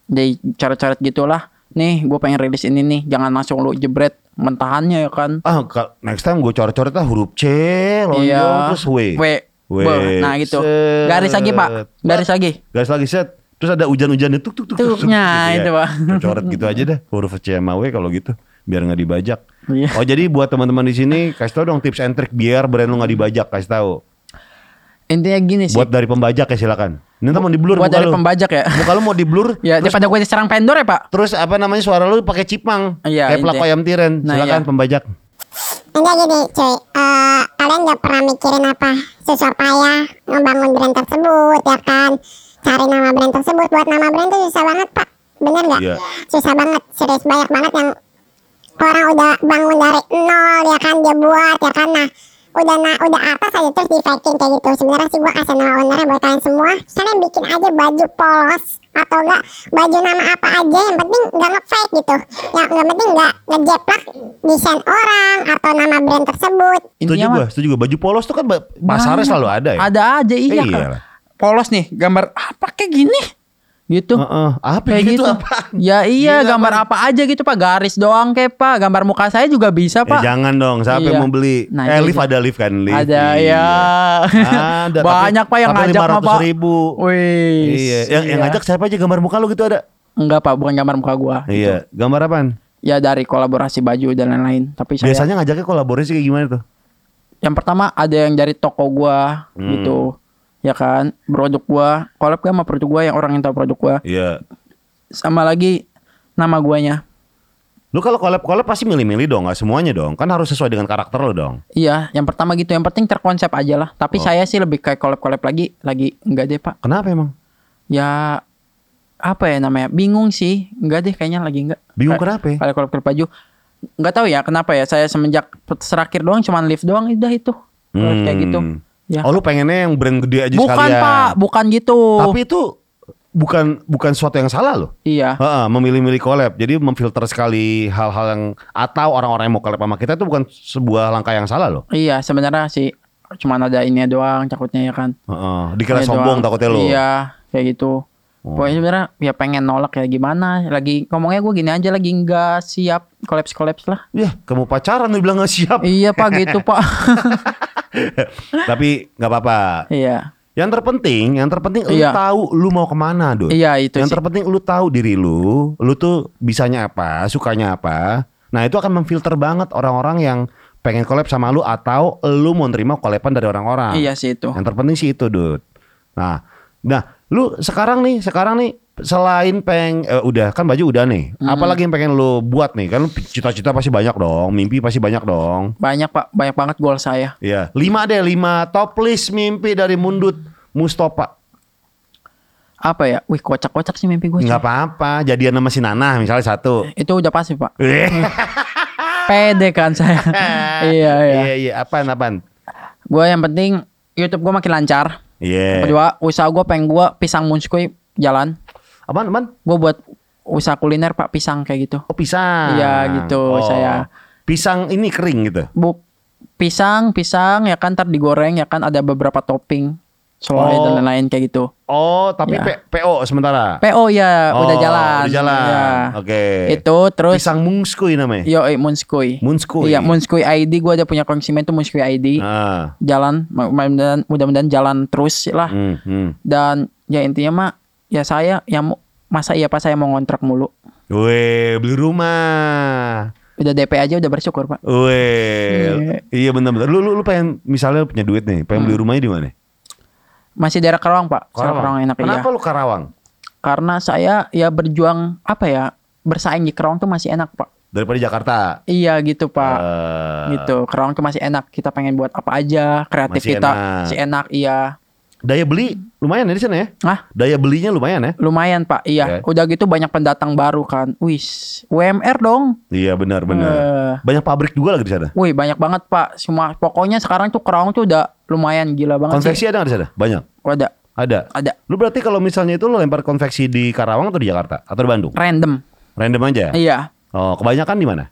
B: dicoret-coret gitulah. Nih, gue pengen rilis ini nih. Jangan langsung lu jebret mentahannya ya kan.
C: Ah, next time gue coret-coret lah huruf C, lonjong
B: Iya.
C: terus W.
B: W.
C: W.
B: Nah gitu.
C: Set.
B: Garis lagi pak. Garis lagi.
C: Garis lagi set. Terus ada hujan-hujannya tuk tuk tuk tuk. tuk,
B: Tuknya,
C: gitu
B: itu, Pak.
C: Coret gitu aja deh huruf C sama W kalau gitu biar nggak dibajak.
B: Iya.
C: Oh jadi buat teman-teman di sini kasih tau dong tips and trick biar brand lu nggak dibajak kasih tahu.
B: Intinya gini sih.
C: Buat dari pembajak ya silakan. Ini ntar mau di blur
B: buat dari
C: lu.
B: pembajak ya.
C: Muka lu mau di blur.
B: ya
C: terus,
B: daripada gue diserang pendor ya, Pak.
C: terus apa namanya suara lu pakai cipang.
B: Iya,
C: Kayak pelaku ayam tiren.
B: Nah,
C: Silakan
B: iya.
C: pembajak.
D: Enggak gini cuy, Eh, kalian gak pernah mikirin apa susah payah ngebangun brand tersebut ya kan Cari nama brand tersebut, buat nama brand itu susah banget pak Bener gak?
C: Iya.
D: Susah banget, serius banyak banget yang orang udah bangun dari nol ya kan Dia buat ya kan, nah udah na udah atas aja terus di faking kayak gitu sebenarnya sih gua kasih nama ownernya buat kalian semua kalian bikin aja baju polos atau enggak baju nama apa aja yang penting nggak nge-fake gitu yang yang penting nggak ngejeplak desain orang atau nama brand tersebut
C: gua,
B: mah
C: setuju gua. Baju polos tuh kan pasarnya selalu ada ya.
B: Ada aja iya.
C: Iya
B: kan. Polos nih, gambar apa kayak gini. Gitu.
C: Heeh. Apa
B: Kayak
C: gitu,
B: gitu.
C: apaan?
B: Ya iya,
C: Gila,
B: gambar
C: apaan?
B: apa aja gitu Pak. Garis doang kayak Pak. Gambar muka saya juga bisa
C: Eh,
B: Pak.
C: jangan dong, siapa
B: Iya.
C: yang mau beli?
B: Nah,
C: eh, lift ada lift kan, lift.
B: Ada
C: Iya.
B: ya.
C: Ada, tapi-
B: Banyak Pak yang
C: tapi
B: ngajak mah
C: 500
B: Pak.
C: ribu.
B: Wih.
C: Iya, yang, yang ngajak siapa aja gambar muka lu gitu ada?
B: Enggak Pak, bukan gambar muka gua.
C: Iya, gambar apaan?
B: Ya dari kolaborasi baju dan lain-lain. Tapi saya
C: Biasanya ngajaknya kolaborasi kayak gimana tuh?
B: yang pertama ada yang dari toko gua
C: Hmm.
B: gitu. Ya kan, produk gua, collab gua sama produk gua yang orang yang tahu produk gua.
C: Iya.
B: Sama lagi nama guanya.
C: Lu kalau collab-collab pasti milih-milih dong, nggak semuanya dong. Kan harus sesuai dengan karakter lu dong.
B: Iya, yang pertama gitu. Yang penting terkonsep aja lah. Tapi
C: Oh.
B: saya sih lebih kayak collab-collab lagi, lagi enggak deh pak.
C: Kenapa emang?
B: Ya apa ya namanya? Bingung sih. Enggak deh, kayaknya lagi enggak.
C: Bingung
B: Kayak-
C: kenapa? ya?
B: Kalau collab-collab baju, enggak tahu ya kenapa ya. Saya semenjak serakir doang, cuman lift doang, udah itu. Collab Kayak gitu. Ya.
C: Oh lu pengennya yang brand gede aja
B: bukan
C: sekalian.
B: pak, bukan gitu.
C: Tapi itu bukan bukan sesuatu yang salah loh.
B: Iya.
C: Heeh, memilih-milih collab. Jadi memfilter sekali hal-hal yang atau orang-orang yang mau collab sama kita itu bukan sebuah langkah yang salah loh.
B: Iya, sebenarnya sih cuman ada ini doang takutnya ya kan.
C: Heeh, dikira
B: Ini
C: sombong
B: doang.
C: takutnya lo.
B: Iya, kayak gitu.
C: Oh.
B: Pokoknya sebenarnya ya pengen nolak ya gimana. Lagi ngomongnya gue gini aja lagi nggak siap kolaps kolaps lah.
C: Ya, kamu pacaran lu bilang gak siap.
B: iya pak gitu pak.
C: Tapi nggak apa-apa.
B: iya,
C: Yang terpenting, yang terpenting lu
B: Iya.
C: tahu lu mau ke mana, Dut.
B: iya itu
C: yang
B: sih.
C: terpenting lu tahu diri lu, lu tuh bisanya apa, sukanya apa. Nah, itu akan memfilter banget orang-orang yang pengen collab sama lu atau lu mau nerima collaban dari orang-orang.
B: Iya sih itu.
C: Yang terpenting sih itu, Dut. Nah, nah, lu sekarang nih, sekarang nih selain peng eh, udah kan baju udah nih.
B: Hmm.
C: Apalagi yang pengen lu buat nih? Kan cita-cita pasti banyak dong, mimpi pasti banyak dong.
B: Banyak pak, banyak banget goal saya.
C: Iya, lima deh, lima top list mimpi dari Mundut Mustafa.
B: Apa ya? Wih kocak-kocak sih mimpi gue.
C: Nggak apa-apa, jadian sama si Nana misalnya satu.
B: Itu udah pasti pak. Pede kan saya. iya iya.
C: Iya, iya, apaan, apaan?
B: Gue yang penting YouTube gue makin lancar.
C: Iya.
B: Kedua, usaha gue pengen gue pisang munskui jalan.
C: Apaan, apaan?
B: Gue buat usaha kuliner pak pisang kayak gitu.
C: Oh, pisang.
B: Iya, gitu, saya.
C: Pisang ini kering gitu.
B: Bu pisang, pisang ya kan ntar digoreng ya kan ada beberapa topping selai
C: Oh.
B: dan lain-lain kayak gitu.
C: Oh, tapi
B: Ya.
C: P- PO sementara.
B: PO ya
C: Oh,
B: udah jalan.
C: Udah jalan.
B: Ya.
C: Oke.
B: Itu terus
C: Pisang mungskui namanya.
B: yo eh, Munskui.
C: Munskui.
B: Iya, Munskui ID gua ada punya konsumen tuh Munskui ID.
C: Ah.
B: Jalan mudah-mudahan mudah-mudahan jalan terus lah.
C: Hmm, hmm.
B: Dan ya intinya mah ya saya yang masa iya Pak saya mau ngontrak mulu.
C: Weh, beli rumah.
B: Udah DP aja udah bersyukur, Pak.
C: Weh. Iya benar-benar. Lu, lu lu pengen misalnya lu punya duit nih, pengen
B: Hmm.
C: beli rumahnya di mana?
B: Masih daerah Karawang, Pak. Daerah Karawang enak
C: Kenapa
B: iya.
C: lu Karawang?
B: Karena saya ya berjuang apa ya? Bersaing di Karawang tuh masih enak, Pak.
C: Daripada Jakarta.
B: Iya gitu, Pak.
C: Eh,
B: gitu. Karawang tuh masih enak. Kita pengen buat apa aja, kreatif
C: Masih
B: kita
C: enak.
B: masih enak, iya.
C: Daya beli lumayan ya di sana ya?
B: Ah,
C: Daya belinya lumayan ya?
B: lumayan, Pak. Iya.
C: Oke.
B: Udah gitu banyak pendatang baru kan. Wis, UMR dong.
C: Iya benar benar.
B: Eh.
C: Banyak pabrik juga lagi di sana.
B: Wih, banyak banget, Pak. Semua pokoknya sekarang tuh Karawang tuh udah lumayan gila banget
C: Konveksi
B: sih.
C: ada nggak di sana? Banyak.
B: Ada,
C: Ada.
B: ada.
C: Lu berarti kalau misalnya itu lu lempar konveksi di Karawang atau di Jakarta atau di Bandung?
B: Random.
C: Random aja.
B: Iya.
C: Oh, kebanyakan di mana?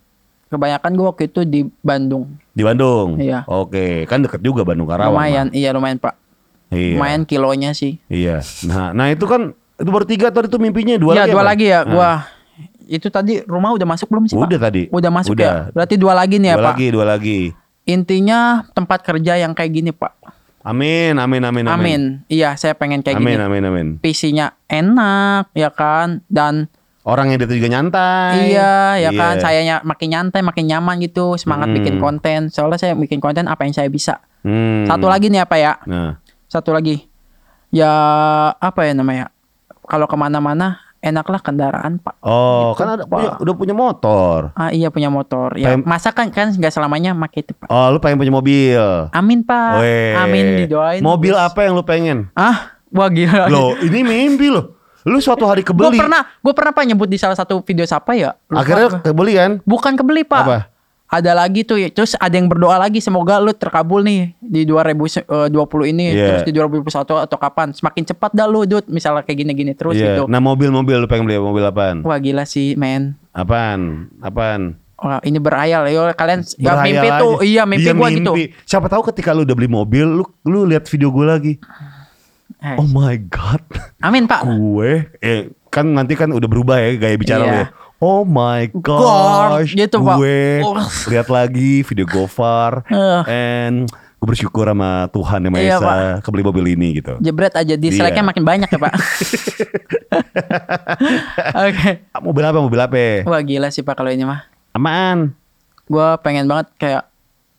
B: Kebanyakan gue waktu itu di Bandung.
C: Di Bandung.
B: Iya.
C: Oke, kan deket juga Bandung Karawang.
B: lumayan,
C: mah.
B: iya lumayan, Pak.
C: Iya.
B: Lumayan kilonya sih.
C: Iya. Nah, nah itu kan itu baru tiga tadi itu mimpinya dua
B: Iya,
C: lagi.
B: dua
C: apa?
B: lagi ya.
C: Nah,
B: Gua itu tadi rumah udah masuk belum sih, Pak?
C: Udah tadi.
B: Udah masuk
C: Udah.
B: ya. Berarti dua lagi nih ya,
C: dua
B: Pak.
C: lagi, dua lagi.
B: Intinya tempat kerja yang kayak gini, Pak.
C: Amin, amin, amin, amin.
B: Amin. Iya, saya pengen kayak
C: amin,
B: gini.
C: amin, amin.
B: PC-nya enak, ya kan? Dan
C: Orang yang itu juga nyantai.
B: iya, ya
C: Iya.
B: kan? Sayanya makin nyantai, makin nyaman gitu, semangat
C: Hmm.
B: bikin konten. Soalnya saya bikin konten apa yang saya bisa.
C: Hmm.
B: Satu lagi nih apa ya?
C: Nah,
B: Satu lagi. Ya apa ya namanya? Kalau ke mana-mana enaklah kendaraan pak.
C: Oh,
B: Gitu,
C: kan ada
B: Pak.
C: punya, udah punya motor.
B: Ah iya punya motor. Ya
C: Pengen-
B: masa kan kan nggak selamanya make itu pak.
C: Oh, lu pengen punya mobil.
B: Amin pak.
C: Weh.
B: Amin didoain.
C: Mobil
B: Bos.
C: apa yang lu pengen?
B: Ah wah gila.
C: Loh, ini mimpi loh. Lu suatu hari
B: Gue
C: kebeli.
B: pernah, gue pernah pak nyebut di salah satu video siapa ya? Lupa
C: Akhirnya kebeli kan?
B: bukan kebeli pak.
C: Apa?
B: Ada lagi tuh, ya. terus ada yang berdoa lagi semoga lu terkabul nih di 2020 ini,
C: Iya.
B: terus di 2021 atau kapan? Semakin cepat dah lu, Dut. Misalnya kayak gini-gini terus
C: Iya.
B: gitu.
C: Nah, mobil-mobil lu pengen beli mobil apaan?
B: Wah gila sih, men.
C: Apaan? Apaan?
B: Wah ini berhayal yo kalian ya mimpi
C: aja.
B: tuh iya mimpi
C: Iya,
B: gua gitu.
C: mimpi. Siapa tahu ketika lu udah beli mobil, lu lu lihat video gue lagi.
B: Eh,
C: Oh my god.
B: Amin pak.
C: gue eh kan nanti kan udah berubah ya gaya bicara
B: Iya.
C: lu ya. Oh my gosh.
B: gitu, Pak.
C: gue
B: Oh.
C: lihat lagi video Gofar
B: Eh.
C: and gue bersyukur sama Tuhan yang Maha
B: Iya,
C: Esa kebeli mobil ini gitu.
B: Jebret aja dislike-nya
C: Iya.
B: makin banyak ya pak. Oke.
C: Ah, Mobil apa? Mobil apa?
B: Wah gila sih pak kalau ini mah.
C: Aman.
B: Gua pengen banget kayak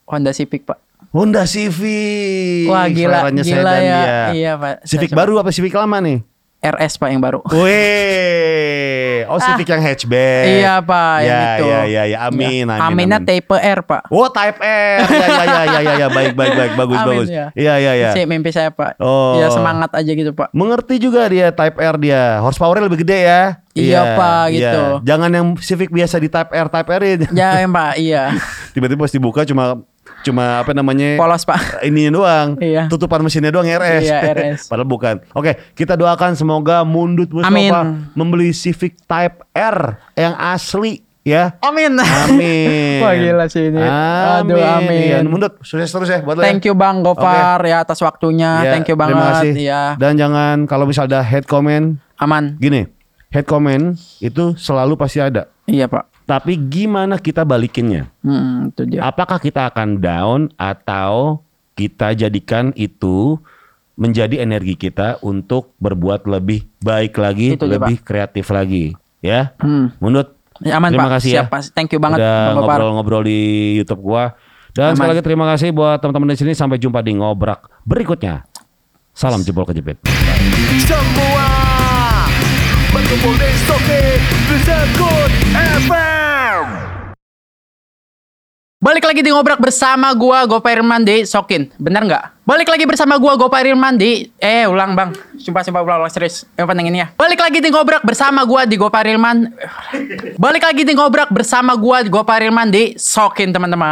B: Honda Civic pak.
C: Honda Civic.
B: Wah gila,
C: Seleranya
B: gila ya.
C: dia.
B: Iya pak.
C: Civic baru apa Civic lama nih?
B: RS pak yang baru.
C: Weh, oh Civic yang hatchback.
B: Ah. Iya pak,
C: ya,
B: yang itu.
C: Ya, ya, ya, amin,
B: Ya.
C: amin.
B: Aminnya
C: amin.
B: tipe R pak.
C: Oh Type R, ya, ya, ya, ya, ya, ya, baik, baik, baik, bagus,
B: Amin,
C: bagus.
B: ya.
C: Iya, iya, iya.
B: Si mimpi saya pak.
C: Oh.
B: Ya semangat aja gitu pak.
C: Mengerti juga dia Type R dia, horsepowernya lebih gede ya.
B: Iya, Pak, gitu.
C: Jangan yang Civic biasa di Type R, Type R ini.
B: Ya pak, iya.
C: Tiba-tiba pas dibuka cuma cuma apa namanya?
B: Polos pak.
C: Ini doang,
B: Iya.
C: tutupan mesinnya doang RS.
B: Iya, RS.
C: Padahal bukan. Oke, kita doakan semoga Mundut Mustafa
B: Amin.
C: membeli Civic Type R yang asli ya.
B: Amin.
C: Amin.
B: Wah gila sih ini. Aduh amin.
C: Iya, Mundut sukses terus ya buat lo ya.
B: Thank you Bang Gofar ya atas waktunya.
C: Ya,
B: Thank you
C: Terima
B: banget.
C: kasih.
B: Ya,
C: Dan jangan kalau misal ada head comment,
B: aman.
C: gini, head comment itu selalu pasti ada.
B: Iya pak.
C: Tapi gimana kita balikinnya?
B: Hmm, itu dia.
C: Apakah kita akan down atau kita jadikan itu menjadi energi kita untuk berbuat lebih baik lagi,
B: Itu dia,
C: lebih kreatif lagi, ya?
B: Hmm.
C: Mundut.
B: Ya, aman
C: terima
B: pak.
C: kasih
B: Siap
C: ya.
B: pak. Thank you banget
C: Udah ngobrol-ngobrol di YouTube gua. Dan
B: Aman.
C: sekali lagi terima kasih buat teman-teman di sini. Sampai jumpa di ngobrak berikutnya. Salam jempol kejepit.
E: Semua berkumpul di Soke Sekut FM.
B: Balik lagi di ngobrak bersama gua Gopar Irman di Sokin. Bener nggak? Balik lagi bersama gua Gopar Irman di eh ulang Bang. Sumpah sumpah ulang, ulang serius. Yang penting ini ya. Balik lagi di ngobrak bersama gua di Gopar Irman. Balik lagi di ngobrak bersama gua di Gopar Irman di Sokin teman-teman.